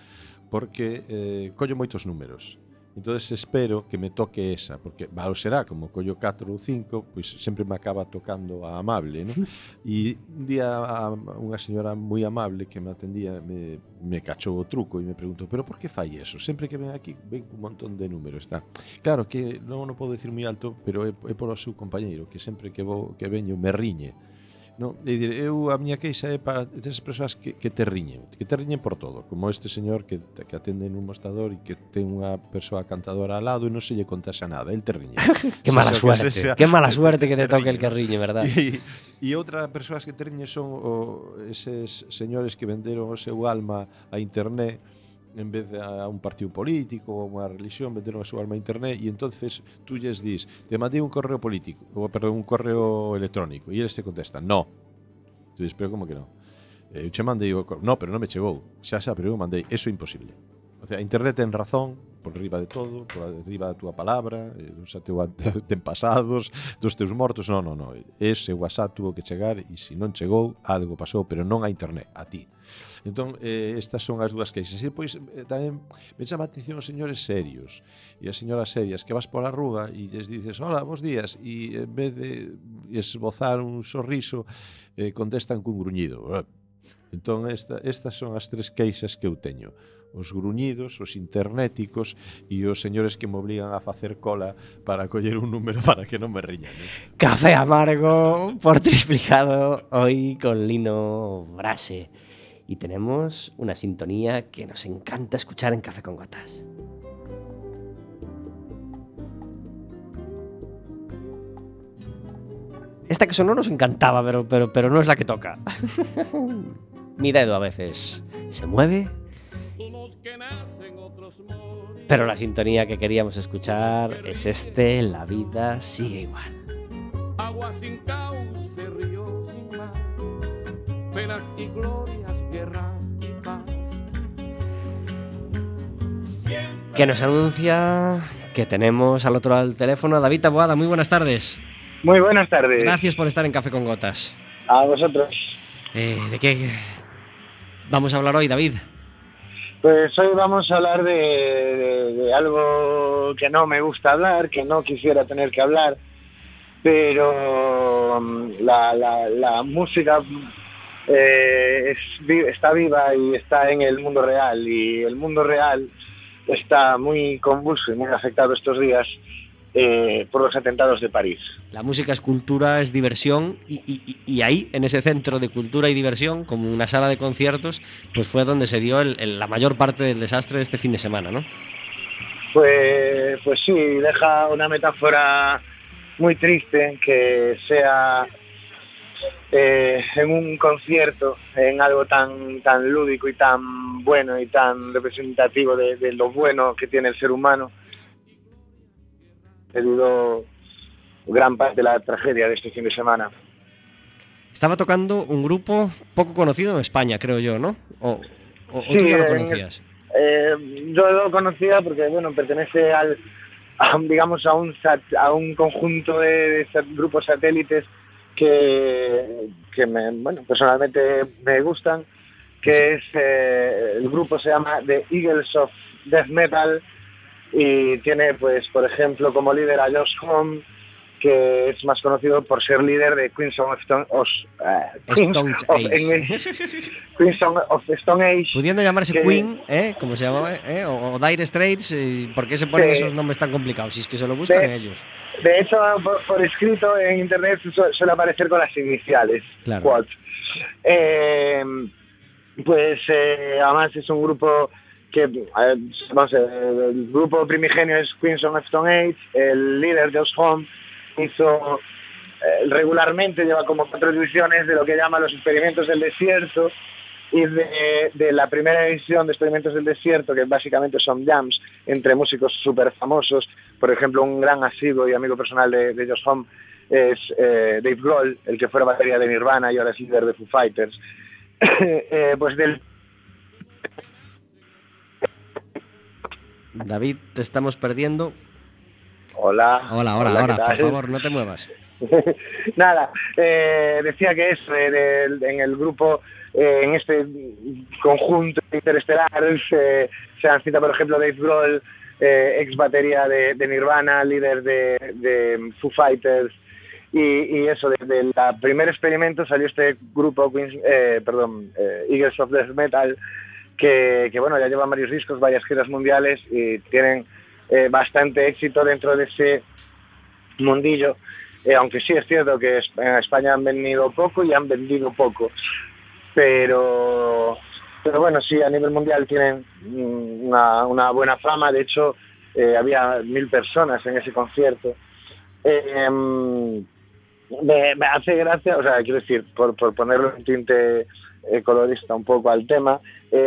porque eh, collo moitos números. Entonces espero que me toque esa, porque vao será como collo 4 ou 5, pois sempre me acaba tocando a amable, ¿no? E un día a, unha señora moi amable que me atendía me, me cachou o truco e me preguntou, pero por que fai eso? Sempre que ven aquí ven un montón de números, está. Claro que non, o podo decir moi alto, pero é, é polo seu compañeiro, que sempre que vou que veño me riñe No, é dicir, eu a miña queixa é para esas persoas que, que te riñen, que te riñen por todo, como este señor que, que atende nun mostrador e que ten unha persoa cantadora al lado e non se lle contasa nada, el te riñe. que mala o sea, suerte, que, que mala suerte que te, te toque riñe. el que riñe, verdad? E, e outra persoas que te riñen son o, eses señores que venderon o seu alma a internet en vez de a un partido político ou unha religión, meteron a súa alma a internet e entonces tú lles dis, te mandei un correo político, ou, perdón, un correo electrónico e eles te contestan, no. Tú dis, pero como que non? Eh, eu che mandei o correo, no, pero non me chegou. Xa xa, pero eu mandei, eso é imposible. O sea, internet ten razón por riba de todo, por riba da túa palabra, eh, dos teus antepasados, dos teus mortos, non, non, non. Ese WhatsApp tuvo que chegar e se non chegou, algo pasou, pero non a internet, a ti. Entón, eh, estas son as dúas queixas. E pois eh, tamén me chama a atención os señores serios e as señoras serias que vas pola rúa e lles dices, "Hola, bons días", e en vez de esbozar un sorriso, eh, contestan cun gruñido. Entón, esta, estas son as tres queixas que eu teño os gruñidos, os internéticos e os señores que me obrigan a facer cola para coller un número para que non me riñan. Eh? Café amargo por triplicado hoy con Lino Brase. Y tenemos una sintonía que nos encanta escuchar en Café con Gotas. Esta que sonó nos encantaba, pero, pero, pero no es la que toca. Mi dedo a veces se mueve, pero la sintonía que queríamos escuchar es este, La vida sigue igual. agua sin cauce, río sin mar, penas y glorias, guerra y paz. que nos anuncia que tenemos al otro lado del teléfono a David Taboada. Muy buenas tardes. Muy buenas tardes. Gracias por estar en Café con Gotas. A vosotros. Eh, ¿De qué vamos a hablar hoy, David? Pues hoy vamos a hablar de, de- de algo que no me gusta hablar, que no quisiera tener que hablar, pero mm, la, la- la música eh, es está viva y está en el mundo real y el mundo real está muy convulso y muy afectado estos días eh, por los atentados de París. La música es cultura, es diversión y, y- y- y ahí, en ese centro de cultura y diversión, como una sala de conciertos, pues fue donde se dio el- el- la mayor parte del desastre de este fin de semana, ¿no? Pues, pues sí, deja una metáfora muy triste que sea eh, en un concierto, en algo tan, tan lúdico y tan bueno y tan representativo de, de lo bueno que tiene el ser humano, debido gran parte de la tragedia de este fin de semana. Estaba tocando un grupo poco conocido en España, creo yo, ¿no? O, o- o Sí, tú ya lo en- conocías. Eh, yo lo conocía porque bueno pertenece al a digamos a un sat- a un conjunto de, sat- grupos satélites que, que me, bueno personalmente me gustan que es eh, el grupo se llama The Eagles of Death Metal y tiene pues por ejemplo como líder a Josh Home que es más conocido por ser líder de Queens of Stone, os- eh, Queens Stone of Age. English- Queens of Stone Age Pudiendo llamarse que- Queen, ¿eh? Como se llamaba, ¿eh? O, o Dire Straits, ¿por qué se ponen esos nombres tan complicados? Si es que se lo buscan ellos. De hecho, por, por escrito en internet su- suele aparecer con las iniciales. Claro. Quad. Eh, pues eh, además es un grupo que, vamos el grupo primigenio es Queens of Stone Age, el líder Josh Home hizo eh, regularmente, lleva como cuatro ediciones de lo que llama los experimentos del desierto y de, de la primera edición de Experimentos del Desierto, que básicamente son jams entre músicos súper famosos, por ejemplo, un gran asiduo y amigo personal de, de Josh es eh, Dave Grohl, el que fuera batería de Nirvana y ahora es líder de Foo Fighters. Eh, pues del David, te estamos perdiendo. Hola. Hola, Hola, ¿qué por favor, no te muevas. Nada, eh, decía que es eh, en el grupo, eh, en este conjunto interestelar, se, se han cita, por ejemplo, Dave Grohl, ex batería de, de Nirvana, líder de, de Foo Fighters, y, y eso, desde el primer experimento salió este grupo, Queens- perdón, Eagles of Death Metal, que, que, bueno, ya llevan varios discos, varias giras mundiales y tienen eh, bastante éxito dentro de ese mundillo. Eh, aunque sí es cierto que en España han venido poco y han vendido poco, pero, pero bueno, sí, a nivel mundial tienen mm, una, buena fama, de hecho eh, había mil personas en ese concierto. Mm, me, me hace gracia, o sea, quiero decir, por, por ponerle un tinte colorista un poco al tema,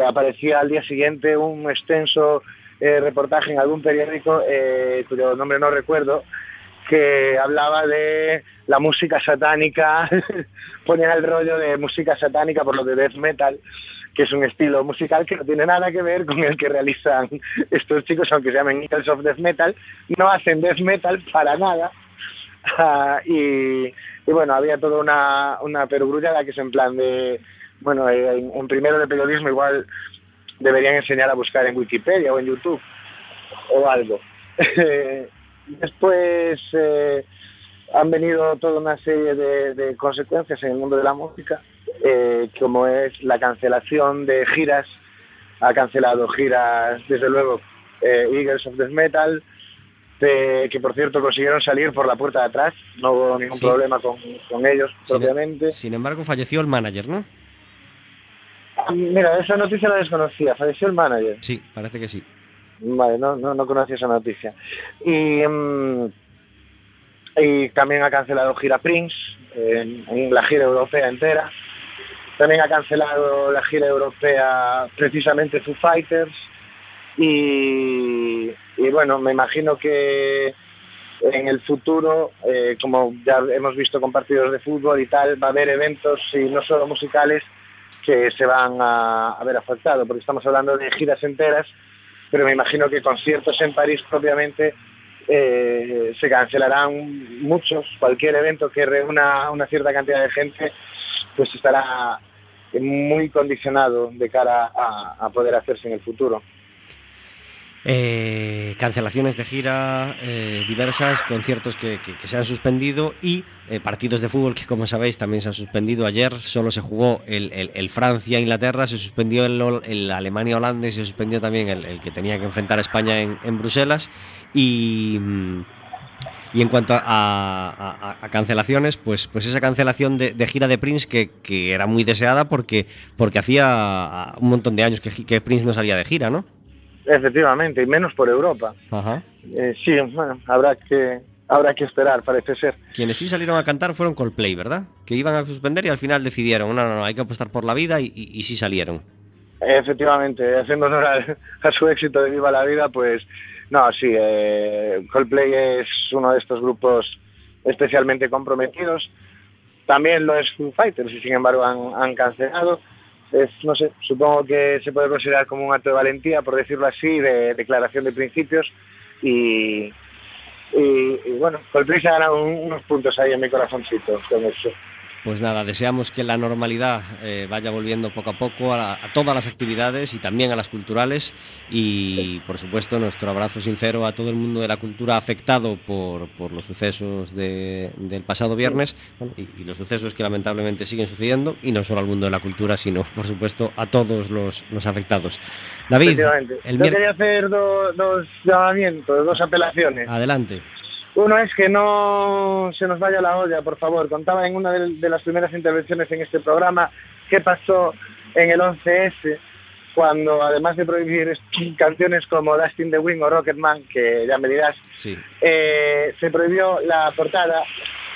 aparecía al día siguiente un extenso eh, reportaje en algún periódico, eh, cuyo nombre no recuerdo, que hablaba de la música satánica, ponía el rollo de música satánica por lo de death metal, que es un estilo musical que no tiene nada que ver con el que realizan estos chicos, aunque se llamen Eagles of Death Metal, no hacen death metal para nada. Ah, y, y bueno, había toda una, una perogrullada que es en plan de, bueno, eh, en, en primero de periodismo igual deberían enseñar a buscar en Wikipedia o en YouTube o algo. Después eh, han venido toda una serie de, de consecuencias en el mundo de la música, eh, como es la cancelación de giras. Ha cancelado giras, desde luego, eh, Eagles of Death Metal, de- que por cierto consiguieron salir por la puerta de atrás, no hubo ningún Sí. problema con, con ellos Sin, propiamente. sin embargo, falleció el manager, ¿no? Mira, esa noticia la desconocía, falleció el manager. Sí, parece que sí. Vale, no, no, no conocía esa noticia. Y, mm, y también ha cancelado gira Prince, en, en la gira europea entera. También ha cancelado la gira europea precisamente Foo Fighters. Y, y bueno, me imagino que en el futuro, eh, como ya hemos visto con partidos de fútbol y tal, va a haber eventos y no solo musicales que se van a, a ver porque estamos hablando de giras enteras, pero me imagino que conciertos en París propiamente eh, se cancelarán muchos, cualquier evento que reúna una cierta cantidad de gente, pues estará muy condicionado de cara a poder hacerse en el futuro. Eh, cancelaciones de gira eh, diversas, conciertos que, se han suspendido y eh, partidos de fútbol que, como sabéis, también se han suspendido. Ayer solo se jugó el, Francia-Inglaterra, se suspendió el, Hol- el Alemania-Holanda y se suspendió también el, que tenía que enfrentar a España en, Bruselas. Y. en cuanto a, cancelaciones, pues, pues esa cancelación de, gira de Prince que, era muy deseada porque, porque hacía un montón de años que Prince no salía de gira, ¿no? Efectivamente, y menos por Europa. Ajá. Eh, sí, bueno, habrá que, habrá que esperar, parece ser. Quienes sí salieron a cantar fueron Coldplay, ¿verdad? Que iban a suspender y al final decidieron, no, no, no, hay que apostar por la vida y, y- y sí salieron. Efectivamente, haciendo honor a, a su éxito de Viva la Vida, pues no, sí, eh, Coldplay es uno de estos grupos especialmente comprometidos. También lo es Foo Fighters y sin embargo han, han cancelado. No sé, supongo que se puede considerar como un acto de valentía, por decirlo así, de declaración de principios y, bueno, Coldplay se ha ganado un- unos puntos ahí en mi corazoncito con eso. Pues nada, deseamos que la normalidad eh, vaya volviendo poco a poco a, a todas las actividades y también a las culturales y por supuesto nuestro abrazo sincero a todo el mundo de la cultura afectado por, por los sucesos de- del pasado viernes y, y los sucesos que lamentablemente siguen sucediendo y no solo al mundo de la cultura sino por supuesto a todos los, los afectados. David, el Yo quería hacer do- dos llamamientos, dos apelaciones. adelante. Uno es que no se nos vaya la olla, por favor. Contaba en una de, de las primeras intervenciones en este programa qué pasó en el 11S cuando además de prohibir canciones como Dust in the Wind o Rocketman, que ya me dirás, Sí. eh, se prohibió la portada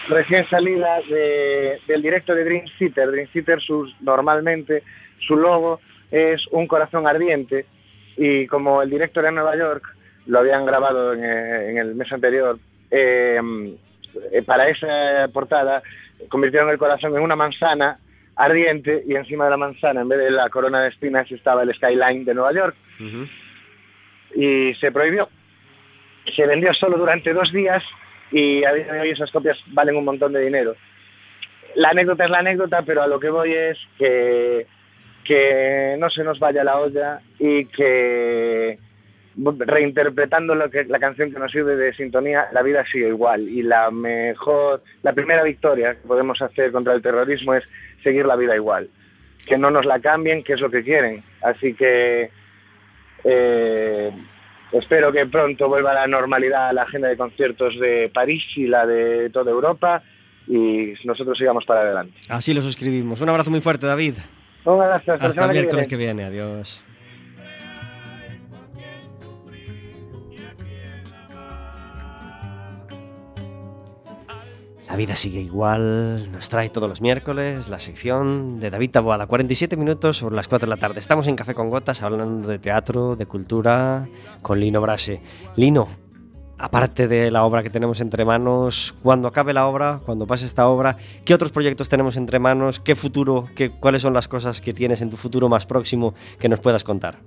recién salida de- del directo de Dream Theater. Dream Theater sus, normalmente su logo es un corazón ardiente y como el director en Nueva York lo habían grabado en, eh, en el mes anterior, eh, eh, para esa portada convirtieron el corazón en una manzana ardiente y encima de la manzana, en vez de la corona de espinas, estaba el skyline de Nueva York y se prohibió. Se vendió solo durante dos días y a día de hoy esas copias valen un montón de dinero. La anécdota es la anécdota, pero a lo que voy es que, que no se nos vaya la olla y que reinterpretando lo que la canción que nos sirve de sintonía, la vida sigue igual. Y la mejor, la primera victoria que podemos hacer contra el terrorismo es seguir la vida igual. Que no nos la cambien, que es lo que quieren. Así que eh, espero que pronto vuelva a la normalidad la agenda de conciertos de París y la de toda Europa y nosotros sigamos para adelante. Así lo suscribimos. Un abrazo muy fuerte, David. Un abrazo, hasta, Hasta el que miércoles viene. que viene. Adiós. La vida sigue igual, nos trae todos los miércoles la sección de David Taboada, 47 minutos sobre las 4 de la tarde. Estamos en Café con Gotas hablando de teatro, de cultura, con Lino Brase. Lino, aparte de la obra que tenemos entre manos, cuando acabe la obra, cuando pase esta obra, ¿qué otros proyectos tenemos entre manos? ¿Qué futuro, qué, cuáles son las cosas que tienes en tu futuro más próximo que nos puedas contar?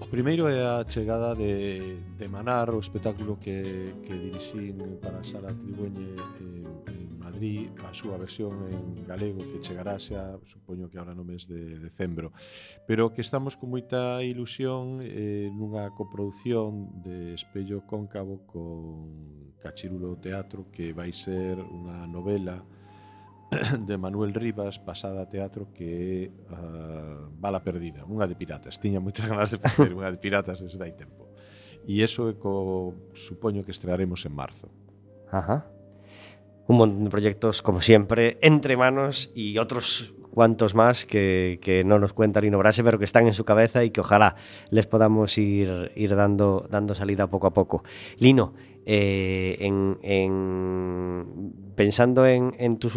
O primeiro é a chegada de, de Manar, o espectáculo que, que dirixín para a Sala Tribueñe en, en Madrid, a súa versión en galego que chegará xa, supoño que ahora no mes de decembro, pero que estamos con moita ilusión eh, nunha coproducción de Espello Cóncavo con Cachirulo Teatro que vai ser unha novela de Manuel Rivas pasada a teatro que é uh, Bala Perdida, unha de piratas. Tiña moitas ganas de facer unha de piratas desde hai tempo. E eso é co, supoño que estrearemos en marzo. Ajá. Un montón de proyectos, como siempre, entre manos y otros cuantos más que, no nos cuenta Lino Brase, pero que están en su cabeza y que ojalá les podamos ir, dando, salida poco a poco. Lino, eh, en, en- pensando en, tus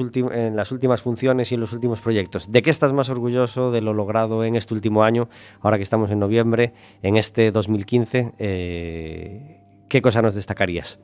las últimas funciones y en los últimos proyectos, ¿de qué estás más orgulloso de lo logrado en este último año, ahora que estamos en noviembre, en este 2015? eh, ¿Qué cosa nos destacarías?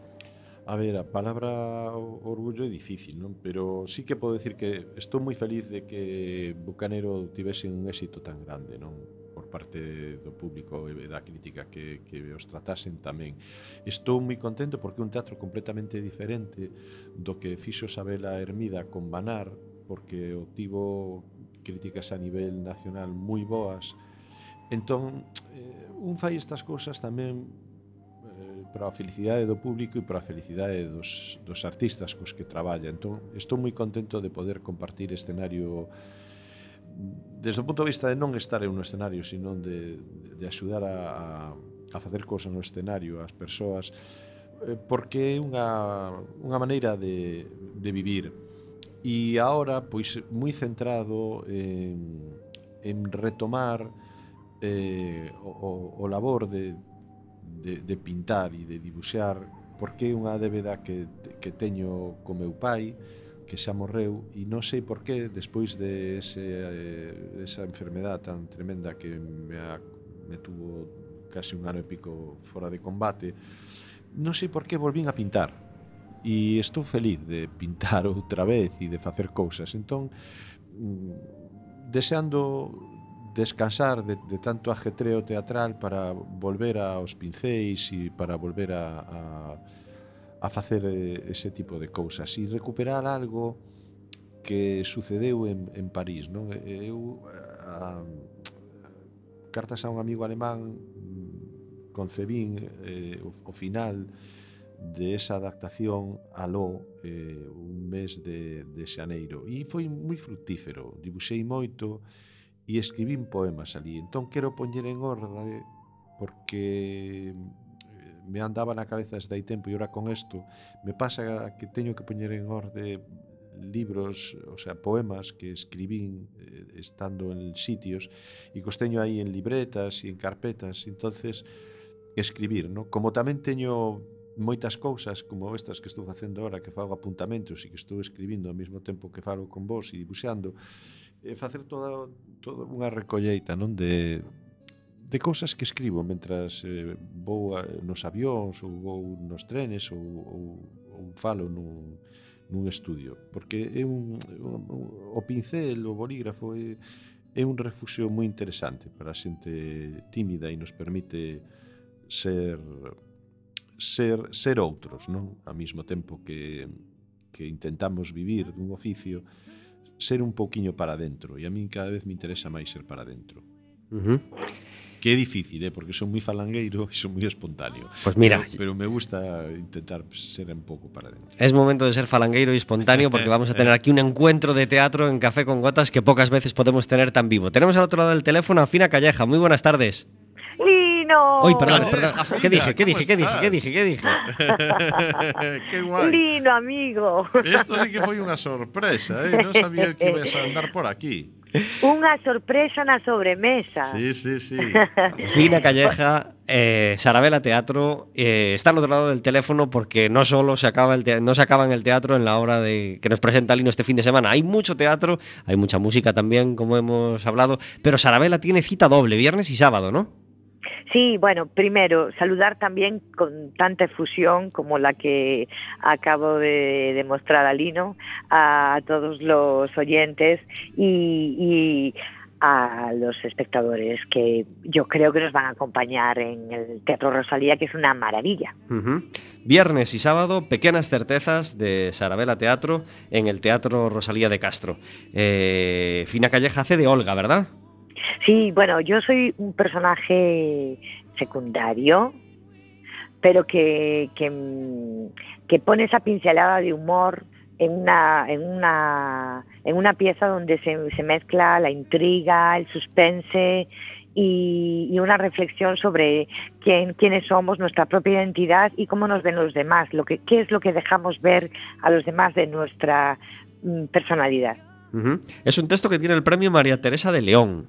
A ver, a palabra orgullo é difícil, non? Pero sí que podo decir que estou moi feliz de que Bucanero tivese un éxito tan grande, non? por parte do público e da crítica que, que os tratasen tamén. Estou moi contento porque é un teatro completamente diferente do que fixo Sabela Hermida con Banar, porque obtivo críticas a nivel nacional moi boas. Entón, eh, un fai estas cousas tamén para a felicidade do público e para a felicidade dos, dos artistas cos que traballa. Entón, estou moi contento de poder compartir escenario desde o punto de vista de non estar en un escenario, sino de, de axudar a, a facer cousas no escenario, ás persoas, eh, porque é unha, unha maneira de, de vivir. E agora, pois, moi centrado en, en retomar eh, o, o labor de, de, de pintar e de dibuxar porque é unha débeda que, que teño co meu pai que xa morreu e non sei por qué despois de ese, eh, esa enfermedade tan tremenda que me, a, me tuvo casi un ano e pico fora de combate non sei por qué volvín a pintar. E estou feliz de pintar outra vez e de facer cousas. Entón mm, deseando descansar de, de tanto ajetreo teatral para volver aos pincéis e para volver a, a, a facer eh, ese tipo de cousas e recuperar algo que sucedeu en, en París non? Eh, eu eh, a, cartas a un amigo alemán mm, concebín eh, o, o final de esa adaptación a Ló eh, un mes de, de xaneiro e foi moi fructífero dibuixei moito e escribín poemas ali. Entón quero poñer en orde porque eh, me andaba na cabeza desde hai tempo e ora con isto me pasa que teño que poñer en orde libros, o sea, poemas que escribín eh, estando en sitios e cos teño aí en libretas e en carpetas, entonces escribir, ¿no? Como tamén teño moitas cousas como estas que estou facendo ahora, que fago apuntamentos e que estou escribindo ao mesmo tempo que falo con vos e dibuixando e facer toda, toda unha recolleita non de, de cousas que escribo mentras eh, vou a, nos avións ou vou nos trenes ou, ou, ou falo nun, nun estudio, porque é un, un, un o pincel, o bolígrafo é, é un refuxio moi interesante para a xente tímida e nos permite ser ser ser outros, non? Ao mesmo tempo que que intentamos vivir dun oficio ser un pouquiño para dentro e a min cada vez me interesa máis ser para dentro. Uh -huh que é difícil, eh, porque son moi falangueiro e son moi espontáneo. Pues mira, pero, pero me gusta intentar ser un pouco para dentro. Es momento de ser falangueiro y espontáneo porque vamos a tener aquí un encuentro de teatro en Café con Gotas que pocas veces podemos tener tan vivo. Tenemos al otro lado del teléfono a Fina Calleja. Muy buenas tardes. Lino. Uy, perdón, perdón. ¿Qué dije? ¿Qué dije? ¿Qué dije? ¿Qué dije? ¿Qué dije? Qué guay. Lino, amigo. Esto sí que foi unha sorpresa, eh? Non sabía que ibas a andar por aquí. Unha sorpresa na sobremesa. Sí, sí, sí. Fina Calleja, eh, Sarabela Teatro, eh, está al otro lado del teléfono porque no solo se acaba, el no se acaba en el teatro en la hora de que nos presenta Lino este fin de semana. Hay mucho teatro, hay mucha música también, como hemos hablado, pero Sarabela tiene cita doble, viernes y sábado, ¿no? Sí, bueno, primero saludar también con tanta efusión como la que acabo de demostrar a Lino, a todos los oyentes y, a los espectadores que yo creo que nos van a acompañar en el Teatro Rosalía, que es una maravilla. Viernes y sábado, pequeñas certezas de Sarabela Teatro en el Teatro Rosalía de Castro. Eh, Fina Calleja hace de Olga, ¿verdad? Sí, bueno, yo soy un personaje secundario, pero que, que, pone esa pincelada de humor en una, en una, en una pieza donde se, se mezcla la intriga, el suspense y, y, una reflexión sobre quién, quiénes somos, nuestra propia identidad y cómo nos ven los demás, lo que, qué es lo que dejamos ver a los demás de nuestra mm, personalidad. Es un texto que tiene el premio María Teresa de León.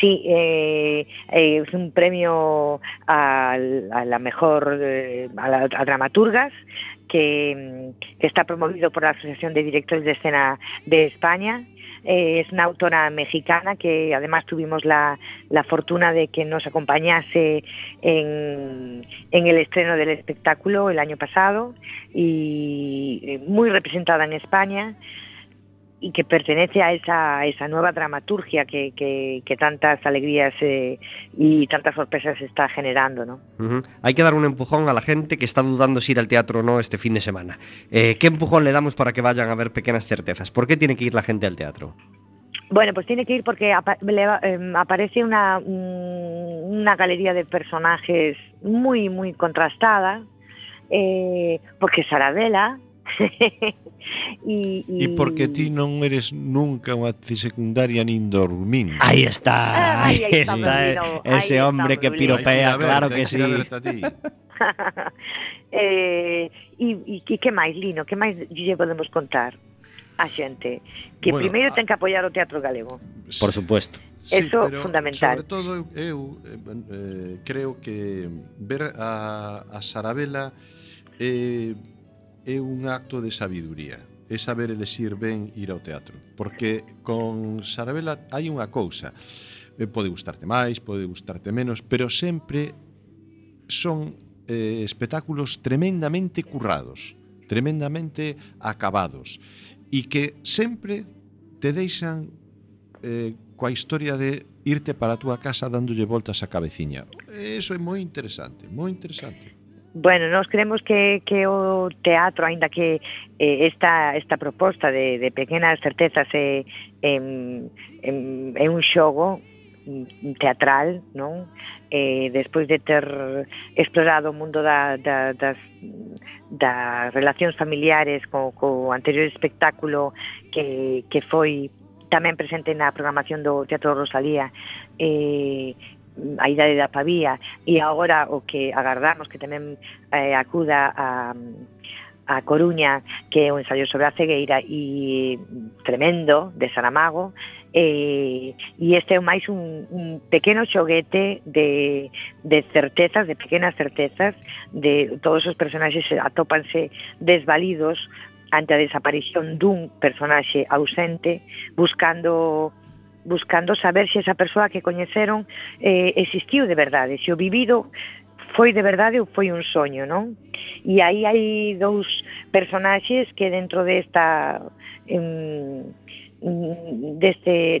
Sí, eh, eh, es un premio a, la mejor, eh, a, dramaturgas que, que, está promovido por la Asociación de Directores de Escena de España. Eh, es una autora mexicana que además tuvimos la, fortuna de que nos acompañase en, el estreno del espectáculo el año pasado y muy representada en España y que pertenece a esa, a esa nueva dramaturgia que, que, que tantas alegrías eh, y tantas sorpresas está generando, ¿no? Hay que dar un empujón a la gente que está dudando si ir al teatro o no este fin de semana. Eh, ¿Qué empujón le damos para que vayan a ver pequeñas certezas? ¿Por qué tiene que ir la gente al teatro? Bueno, pues tiene que ir porque apa- le va- em, aparece una, una galería de personajes muy, muy contrastada, eh, porque Sarabela y, e... e porque ti non eres nunca unha secundaria nin dormindo. Aí está, ah, aí, aí está, está eh, ese ahí hombre que piropea, que claro que, que sí. eh, e, e que máis, Lino, que máis lle podemos contar? a xente que bueno, primeiro ah. ten que apoiar o teatro galego. Por supuesto. Sí, Eso é fundamental. Sobre todo eu eh, eh, creo que ver a, a Sarabela eh, é un acto de sabiduría é saber elexir ben ir ao teatro. Porque con Sarabela hai unha cousa. Eh, pode gustarte máis, pode gustarte menos, pero sempre son eh, espectáculos tremendamente currados, tremendamente acabados, e que sempre te deixan eh, coa historia de irte para a túa casa dándolle voltas á cabeciña. Eso é moi interesante, moi interesante. Bueno, nós creemos que, que o teatro, aínda que eh, esta, esta proposta de, de pequenas certezas eh, é, é, é un xogo mm, teatral, non? Eh, despois de ter explorado o mundo da, da, das, das relacións familiares co, co anterior espectáculo que, que foi tamén presente na programación do Teatro Rosalía eh, a idade da pavía e agora o que agardamos que tamén eh, acuda a, a Coruña que é un ensaio sobre a cegueira e tremendo de Saramago e, e este é máis un, un pequeno xoguete de, de certezas, de pequenas certezas de todos os personaxes atópanse desvalidos ante a desaparición dun personaxe ausente buscando buscando saber se esa persoa que coñeceron eh, existiu de verdade, se o vivido foi de verdade ou foi un soño, non? E aí hai dous personaxes que dentro desta em, deste, deste